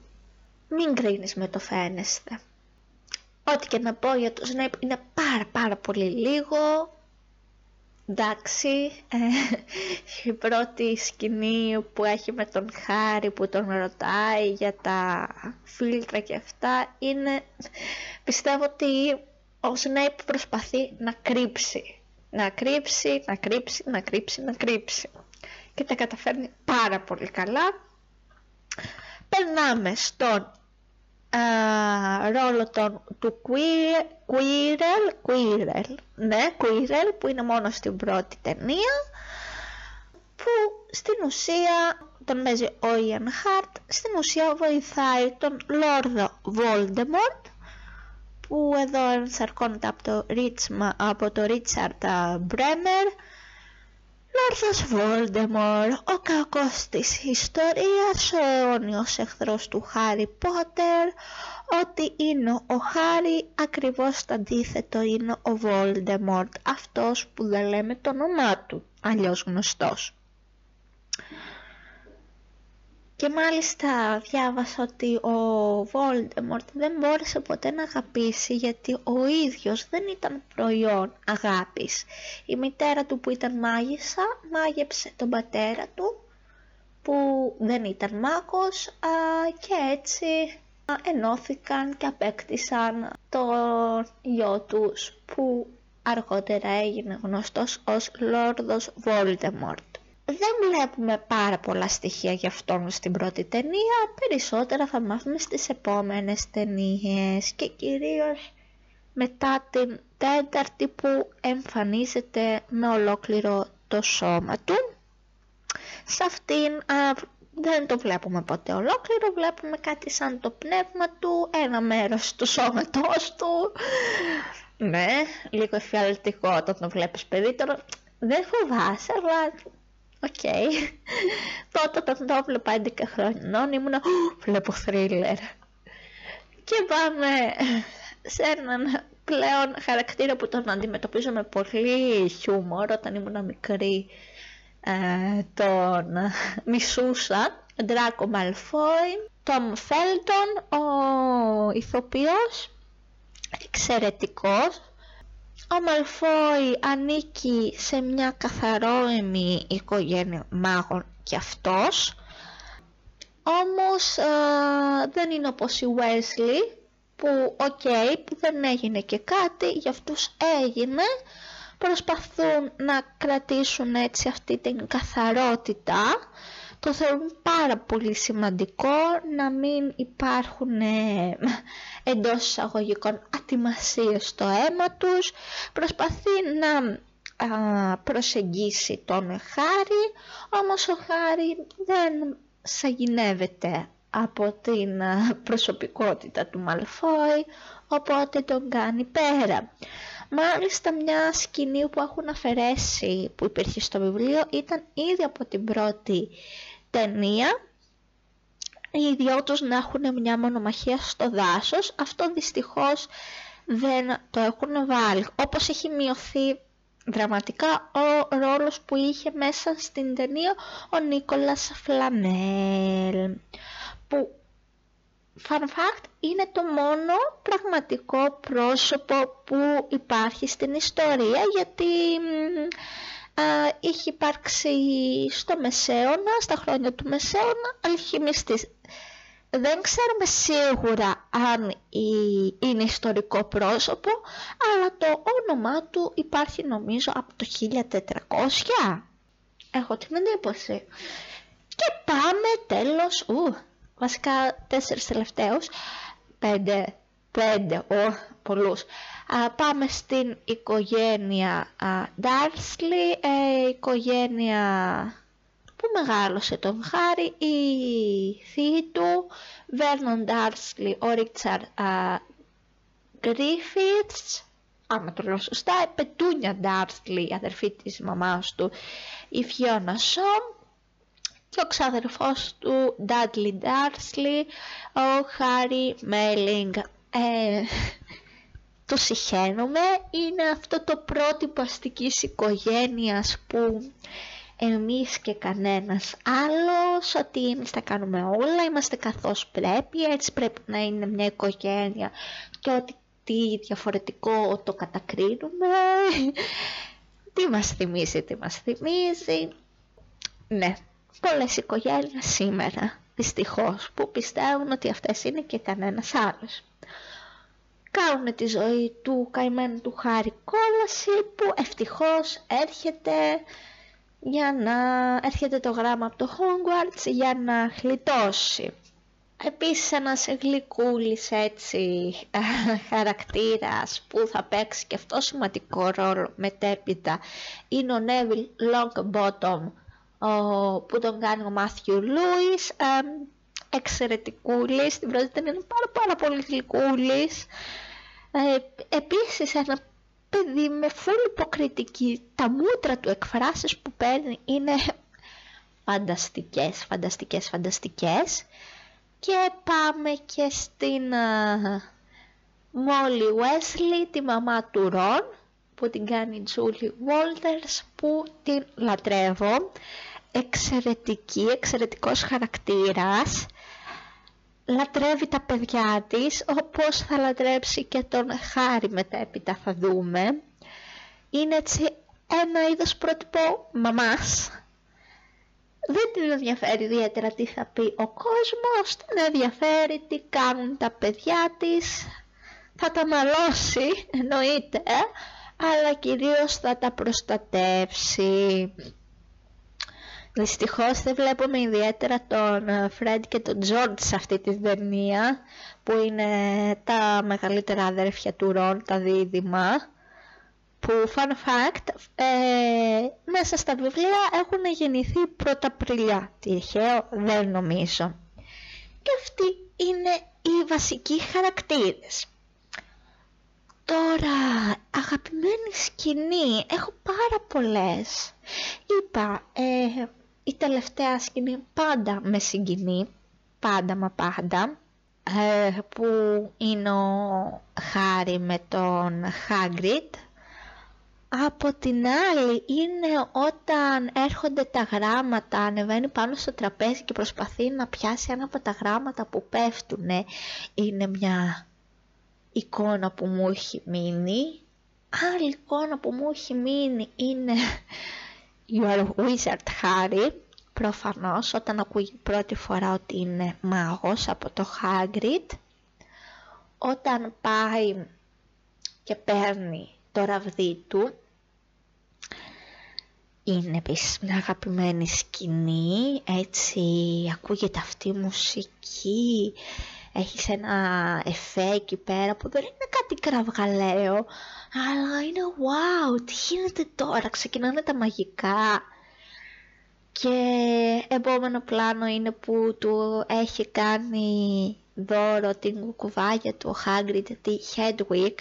Μην γκρίνεις με το φαίνεστε. Ό,τι και να πω για το Snape είναι πάρα πάρα πολύ λίγο εντάξει, ε, η πρώτη σκηνή που έχει με τον Χάρη που τον ρωτάει για τα φίλτρα και αυτά είναι, πιστεύω ότι ο Σνέιπ προσπαθεί να κρύψει, να κρύψει, να κρύψει, να κρύψει, να κρύψει και τα καταφέρνει πάρα πολύ καλά. Περνάμε στον ρόλο των, του Quirrell, Quirrell, ναι, Quirrell που είναι μόνο στην πρώτη ταινία που στην ουσία τον παίζει ο Ian Hart, στην ουσία βοηθάει τον Λόρδο Voldemort που εδώ ενσαρκώνεται από το, από το Richard Bremer Λόρδος Βόλντεμορ, ο κακός της ιστορίας, ο αιώνιος εχθρός του Χάρι Πότερ, ό,τι είναι ο Χάρι, ακριβώς το αντίθετο είναι ο Βόλντεμορτ, αυτός που δεν λέμε το όνομά του, αλλιώς γνωστός. Και μάλιστα διάβασα ότι ο Voldemort δεν μπόρεσε ποτέ να αγαπήσει γιατί ο ίδιος δεν ήταν προϊόν αγάπης. Η μητέρα του που ήταν μάγισσα μάγεψε τον πατέρα του που δεν ήταν μάγος και έτσι ενώθηκαν και απέκτησαν τον γιο τους που αργότερα έγινε γνωστός ως Λόρδος Voldemort δεν βλέπουμε πάρα πολλά στοιχεία για αυτόν στην πρώτη ταινία, περισσότερα θα μάθουμε στις επόμενες ταινίες και κυρίως μετά την τέταρτη που εμφανίζεται με ολόκληρο το σώμα του. Σε αυτήν δεν το βλέπουμε ποτέ ολόκληρο, βλέπουμε κάτι σαν το πνεύμα του, ένα μέρος του σώματός του. Ναι, λίγο εφιαλτικό όταν το βλέπεις παιδί, τώρα δεν φοβάσαι, αλλά OK. Okay. Τότε όταν το έβλεπα 11 χρονών ήμουνα βλέπω θρίλερ. Και πάμε σε έναν πλέον χαρακτήρα που τον αντιμετωπίζω με πολύ χιούμορ όταν ήμουν μικρή ε, τον μισούσα Ντράκο Μαλφόι Τόμ Φέλτον ο ηθοποιός εξαιρετικός ο Μαλφόι ανήκει σε μια καθαρόαιμη οικογένεια μάγων και αυτός. Όμως ε, δεν είναι όπως οι Weasley που OK, okay, που δεν έγινε και κάτι, για αυτούς έγινε, προσπαθούν να κρατήσουν έτσι αυτή την καθαρότητα, το θεωρούν πάρα πολύ σημαντικό να μην υπάρχουν ε, εντός εισαγωγικών ατιμασίες στο αίμα τους, προσπαθεί να προσεγγίσει τον Χάρη, όμως ο Χάρη δεν σαγηνεύεται από την προσωπικότητα του Μαλφόη, οπότε τον κάνει πέρα. Μάλιστα μια σκηνή που έχουν αφαιρέσει που υπήρχε στο βιβλίο ήταν ήδη από την πρώτη ταινία οι δυο τους να έχουν μια μονομαχία στο δάσος. Αυτό δυστυχώς δεν το έχουν βάλει. Όπως έχει μειωθεί δραματικά ο ρόλος που είχε μέσα στην ταινία ο Νίκολας Φλαμέλ που fun fact είναι το μόνο πραγματικό πρόσωπο που υπάρχει στην ιστορία γιατί α, είχε υπάρξει στο Μεσαίωνα, στα χρόνια του Μεσαίωνα αλχημιστής. Δεν ξέρουμε σίγουρα αν είναι ιστορικό πρόσωπο, αλλά το όνομά του υπάρχει νομίζω από το 1400. Έχω την εντύπωση. Και πάμε τέλος, ου, βασικά τέσσερις τελευταίους, πέντε, πέντε, ο, πολλούς. Α, πάμε στην οικογένεια Ντάρσλι, ε, οικογένεια που μεγάλωσε τον Χάρη, η θεία του, Βέρνον Ντάρσλι, ο Ρίτσαρ Γκρίφιτς, άμα το λέω σωστά, η Πετούνια Ντάρσλι, η αδερφή της μαμάς του, η Φιώνα Σόμ, και ο ξαδερφός του Ντάτλι Ντάρσλι, ο Χάρι Μέλινγκ. Ε, το συχαίνομαι, είναι αυτό το πρότυπο αστικής οικογένειας που εμείς και κανένας άλλος, ότι εμείς τα κάνουμε όλα, είμαστε καθώς πρέπει, έτσι πρέπει να είναι μια οικογένεια και ότι τι διαφορετικό το κατακρίνουμε, τι μας θυμίζει, τι μας θυμίζει. Ναι, πολλές οικογένειες σήμερα, δυστυχώς, που πιστεύουν ότι αυτές είναι και κανένας άλλος. Κάνουν τη ζωή του καημένου του Χάρη κόλαση που ευτυχώς έρχεται για να έρχεται το γράμμα από το Hogwarts για να χλιτώσει. Επίσης ένας γλυκούλης έτσι χαρακτήρας που θα παίξει και αυτό σημαντικό ρόλο μετέπειτα είναι ο Neville Longbottom που τον κάνει ο Μάθιου Λούις ε, εξαιρετικούλης στην πρώτη ταινία είναι πάρα πάρα πολύ γλυκούλης. Ε, επίσης ένα παιδί με φούλη υποκριτική τα μούτρα του εκφράσεις που παίρνει είναι φανταστικές, φανταστικές, φανταστικές. Και πάμε και στην Μόλι uh, Wesley, τη μαμά του Ρον που την κάνει η Τζούλι Walters που την λατρεύω εξαιρετική, εξαιρετικός χαρακτήρας. Λατρεύει τα παιδιά της όπως θα λατρέψει και τον Χάρη μετέπειτα θα δούμε. Είναι έτσι ένα είδος πρότυπο μαμάς. Δεν την ενδιαφέρει ιδιαίτερα τι θα πει ο κόσμος την ενδιαφέρει τι κάνουν τα παιδιά της. Θα τα μαλώσει εννοείται αλλά κυρίως θα τα προστατεύσει Δυστυχώς δεν βλέπουμε ιδιαίτερα τον Φρέντ και τον Τζόρτ σε αυτή τη ταινία που είναι τα μεγαλύτερα αδέρφια του Ρον, τα δίδυμα που fun fact ε, μέσα στα βιβλία έχουν γεννηθεί πρώτα Απριλιά. Τυχαίο δεν νομίζω. Και αυτοί είναι οι βασικοί χαρακτήρες. Τώρα, αγαπημένη σκηνή, έχω πάρα πολλές. Είπα, ε, η τελευταία σκηνή πάντα με συγκινεί, πάντα μα πάντα. ε, που είναι ο Χάρη με τον Χάγκριτ. Από την άλλη είναι όταν έρχονται τα γράμματα, ανεβαίνει πάνω στο τραπέζι και προσπαθεί να πιάσει ένα από τα γράμματα που πέφτουν. Είναι μια εικόνα που μου έχει μείνει. Άλλη εικόνα που μου έχει μείνει είναι You are a wizard, Harry. Προφανώς όταν ακούει πρώτη φορά ότι είναι μάγος από το Hagrid. Όταν πάει και παίρνει το ραβδί του. Είναι επίσης μια αγαπημένη σκηνή, έτσι ακούγεται αυτή η μουσική, έχεις ένα εφέ εκεί πέρα που δεν είναι κάτι κραυγαλαίο, αλλά είναι wow, τι γίνεται τώρα, ξεκινάνε τα μαγικά. Και επόμενο πλάνο είναι που του έχει κάνει δώρο την κουκουβάγια του ο Hagrid τη Hedwig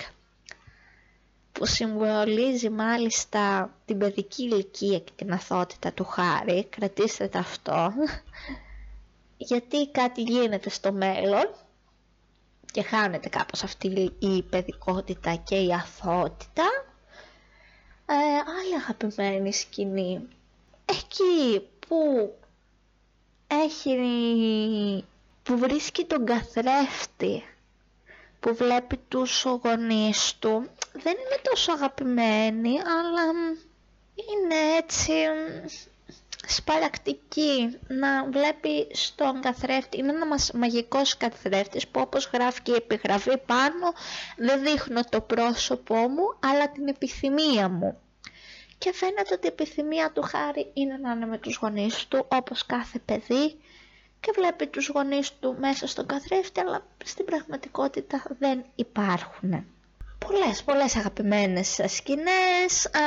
που συμβολίζει μάλιστα την παιδική ηλικία και την αθότητα του Χάρη. Κρατήστε τα αυτό. Γιατί κάτι γίνεται στο μέλλον και χάνεται κάπως αυτή η παιδικότητα και η αθότητα. Ε, άλλη αγαπημένη σκηνή. Εκεί που έχει που βρίσκει τον καθρέφτη που βλέπει τους γονείς του δεν είναι τόσο αγαπημένη αλλά είναι έτσι σπαρακτική να βλέπει στον καθρέφτη είναι ένα μαγικός καθρέφτης που όπως γράφει και η επιγραφή πάνω δεν δείχνω το πρόσωπό μου αλλά την επιθυμία μου και φαίνεται ότι η επιθυμία του Χάρη είναι να είναι με τους γονείς του όπως κάθε παιδί και βλέπει τους γονείς του μέσα στον καθρέφτη αλλά στην πραγματικότητα δεν υπάρχουν. Πολλές, πολλές αγαπημένες σκηνές α,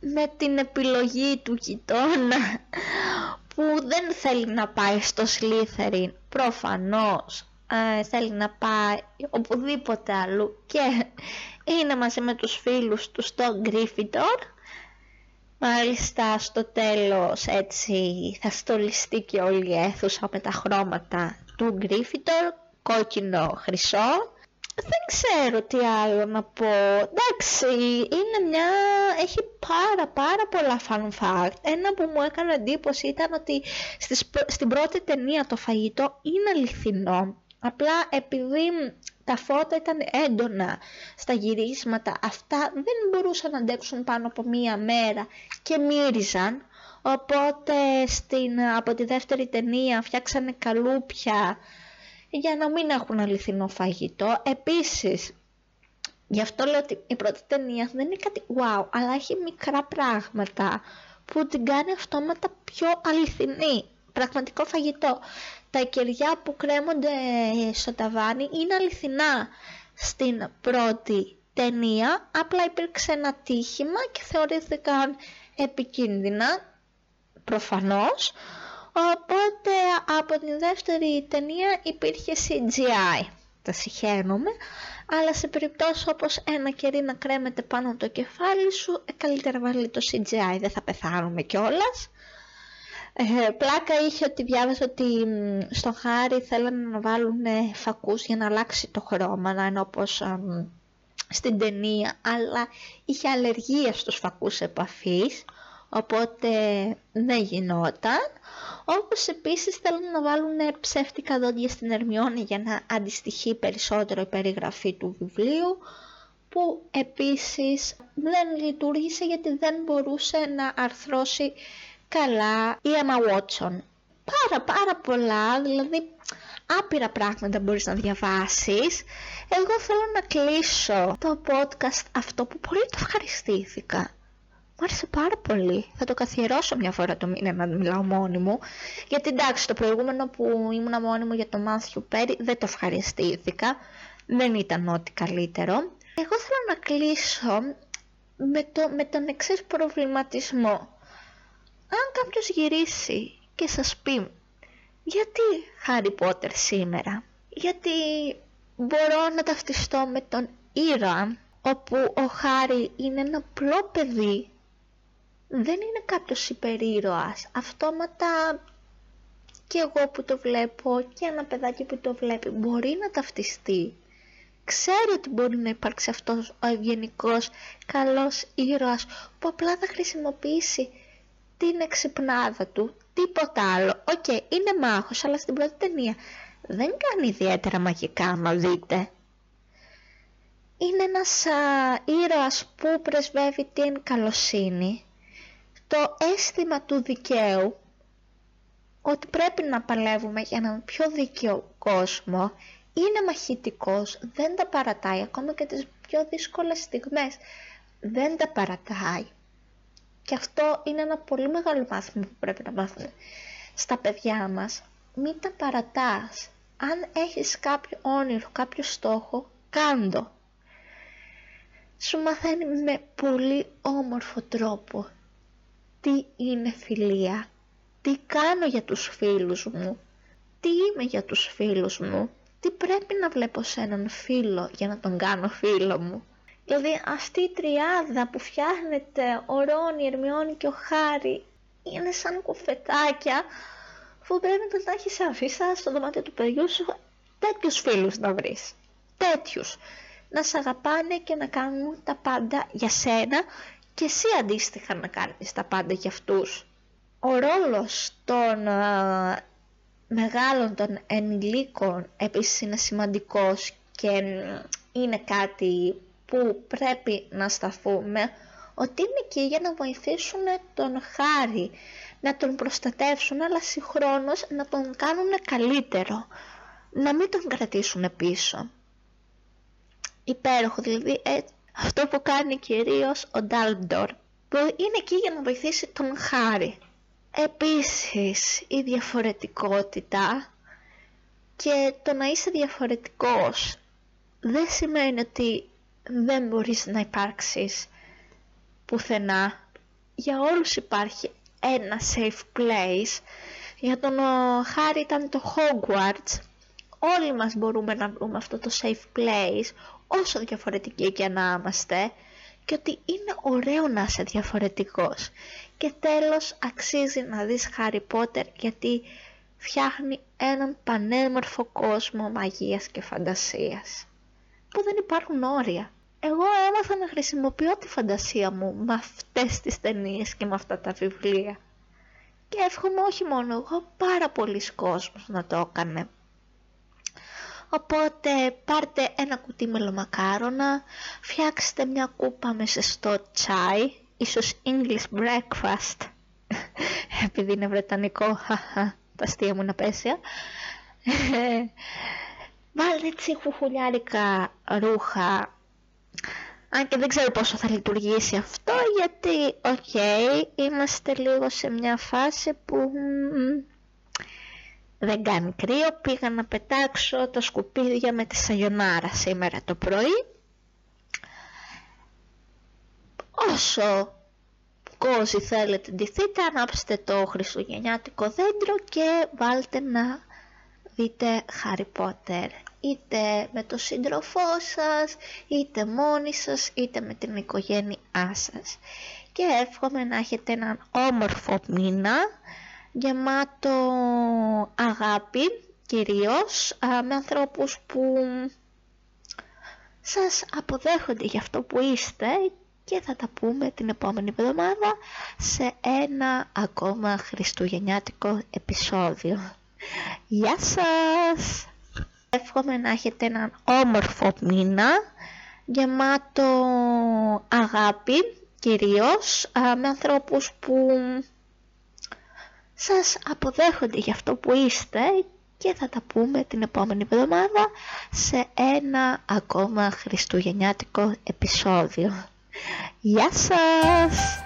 με την επιλογή του γειτόνα που δεν θέλει να πάει στο Σλίθεριν προφανώς θέλει να πάει οπουδήποτε αλλού και είναι μαζί με τους φίλους του στο Γκρίφιντορ Μάλιστα στο τέλος έτσι θα στολιστεί και όλη η αίθουσα με τα χρώματα του Γκρίφιτορ, κόκκινο, χρυσό. Δεν ξέρω τι άλλο να πω. Εντάξει, είναι μια... έχει πάρα πάρα πολλά fun fact. Ένα που μου έκανε εντύπωση ήταν ότι στην πρώτη ταινία το φαγητό είναι αληθινό. Απλά επειδή τα φώτα ήταν έντονα στα γυρίσματα, αυτά δεν μπορούσαν να αντέξουν πάνω από μία μέρα και μύριζαν. Οπότε στην, από τη δεύτερη ταινία φτιάξανε καλούπια για να μην έχουν αληθινό φαγητό. Επίσης, γι' αυτό λέω ότι η πρώτη ταινία δεν είναι κάτι wow, αλλά έχει μικρά πράγματα που την κάνει αυτόματα πιο αληθινή. Πραγματικό φαγητό τα κεριά που κρέμονται στο ταβάνι είναι αληθινά στην πρώτη ταινία, απλά υπήρξε ένα τύχημα και θεωρήθηκαν επικίνδυνα, προφανώς, οπότε από την δεύτερη ταινία υπήρχε CGI, τα συχαίνομαι, αλλά σε περιπτώσεις όπως ένα κερί να κρέμεται πάνω από το κεφάλι σου, ε, καλύτερα βάλει το CGI, δεν θα πεθάνουμε κιόλας. Ε, πλάκα είχε ότι διάβασα ότι στο χάρι θέλανε να βάλουν φακούς για να αλλάξει το χρώμα, να είναι όπως στην ταινία, αλλά είχε αλλεργία στους φακούς επαφής, οπότε δεν γινόταν. Όπως επίσης θέλουν να βάλουν ψεύτικα δόντια στην Ερμιόνη για να αντιστοιχεί περισσότερο η περιγραφή του βιβλίου, που επίσης δεν λειτουργήσε γιατί δεν μπορούσε να αρθρώσει καλά η Emma Watson. Πάρα πάρα πολλά, δηλαδή άπειρα πράγματα μπορείς να διαβάσεις. Εγώ θέλω να κλείσω το podcast αυτό που πολύ το ευχαριστήθηκα. Μου άρεσε πάρα πολύ. Θα το καθιερώσω μια φορά το μήνα να μιλάω μόνη μου. Γιατί εντάξει, το προηγούμενο που ήμουν μόνη μου για το Matthew Perry δεν το ευχαριστήθηκα. Δεν ήταν ό,τι καλύτερο. Εγώ θέλω να κλείσω με, το, με τον εξής προβληματισμό αν κάποιος γυρίσει και σας πει γιατί Χάρι Πότερ σήμερα, γιατί μπορώ να ταυτιστώ με τον Ήρα, όπου ο Χάρι είναι ένα απλό παιδί, δεν είναι κάποιος υπερήρωας, αυτόματα και εγώ που το βλέπω και ένα παιδάκι που το βλέπει μπορεί να ταυτιστεί. Ξέρει ότι μπορεί να υπάρξει αυτός ο ευγενικός, καλός ήρωας που απλά θα χρησιμοποιήσει την εξυπνάδα του, τίποτα άλλο. Οκ, είναι μάγος, αλλά στην πρώτη ταινία δεν κάνει ιδιαίτερα μαγικά, άμα δείτε. Είναι ένας α, ήρωας που πρεσβεύει την καλοσύνη, το αίσθημα του δικαίου, ότι πρέπει να παλεύουμε για έναν πιο δίκαιο κόσμο, είναι μαχητικός, δεν τα παρατάει, ακόμα και τις πιο δύσκολες στιγμές, δεν τα παρατάει. Και αυτό είναι ένα πολύ μεγάλο μάθημα που πρέπει να μάθουμε στα παιδιά μας. Μην τα παρατάς. Αν έχεις κάποιο όνειρο, κάποιο στόχο, κάντο. Σου μαθαίνει με πολύ όμορφο τρόπο τι είναι φιλία, τι κάνω για τους φίλους μου, τι είμαι για τους φίλους μου, τι πρέπει να βλέπω σε έναν φίλο για να τον κάνω φίλο μου. Δηλαδή αυτή η τριάδα που φτιάχνεται ο Ρόνι, η Ερμιόνη και ο Χάρη είναι σαν κουφετάκια που πρέπει να τα έχεις αφήσει στο δωμάτιο του παιδιού σου τέτοιους φίλους να βρεις. Τέτοιους. Να σε αγαπάνε και να κάνουν τα πάντα για σένα και εσύ αντίστοιχα να κάνεις τα πάντα για αυτούς. Ο ρόλος των μεγάλων των ενηλίκων επίσης είναι σημαντικός και είναι κάτι που πρέπει να σταθούμε ότι είναι εκεί για να βοηθήσουν τον Χάρη, να τον προστατεύσουν αλλά συγχρόνως να τον κάνουν καλύτερο, να μην τον κρατήσουν πίσω. Υπέροχο, δηλαδή ε, αυτό που κάνει κυρίως ο Ντάλντορ, που είναι εκεί για να βοηθήσει τον Χάρη. Επίσης η διαφορετικότητα και το να είσαι διαφορετικός δεν σημαίνει ότι δεν μπορείς να υπάρξεις πουθενά. Για όλους υπάρχει ένα safe place. Για τον Χάρη ήταν το Hogwarts. Όλοι μας μπορούμε να βρούμε αυτό το safe place, όσο διαφορετικοί και να είμαστε, και ότι είναι ωραίο να είσαι διαφορετικός. Και τέλος αξίζει να δεις Harry Potter γιατί φτιάχνει έναν πανέμορφο κόσμο μαγείας και φαντασίας που δεν υπάρχουν όρια. Εγώ έμαθα να χρησιμοποιώ τη φαντασία μου με αυτές τις ταινίες και με αυτά τα βιβλία. Και εύχομαι όχι μόνο εγώ, πάρα πολλοί κόσμος να το έκανε. Οπότε πάρτε ένα κουτί μελομακάρονα, φτιάξτε μια κούπα με ζεστό τσάι, ίσως English breakfast, επειδή είναι βρετανικό, τα αστεία μου είναι απαίσια. Βάλτε έτσι χουχουλιάρικα ρούχα, αν και δεν ξέρω πόσο θα λειτουργήσει αυτό, γιατί, οκ, είμαστε λίγο σε μια φάση που δεν κάνει κρύο, πήγα να πετάξω τα σκουπίδια με τη σαγιονάρα σήμερα το πρωί. Όσο κόζι θέλετε ντυθείτε, ανάψτε το χριστουγεννιάτικο δέντρο και βάλτε να δείτε Harry Potter είτε με το σύντροφό σας, είτε μόνοι σας, είτε με την οικογένειά σας. Και εύχομαι να έχετε έναν όμορφο μήνα, γεμάτο αγάπη κυρίως, με ανθρώπους που σας αποδέχονται για αυτό που είστε και θα τα πούμε την επόμενη εβδομάδα σε ένα ακόμα χριστουγεννιάτικο επεισόδιο. Γεια σας! Εύχομαι να έχετε έναν όμορφο μήνα, γεμάτο αγάπη κυρίως, με ανθρώπους που σας αποδέχονται για αυτό που είστε και θα τα πούμε την επόμενη εβδομάδα σε ένα ακόμα χριστουγεννιάτικο επεισόδιο. Γεια σας!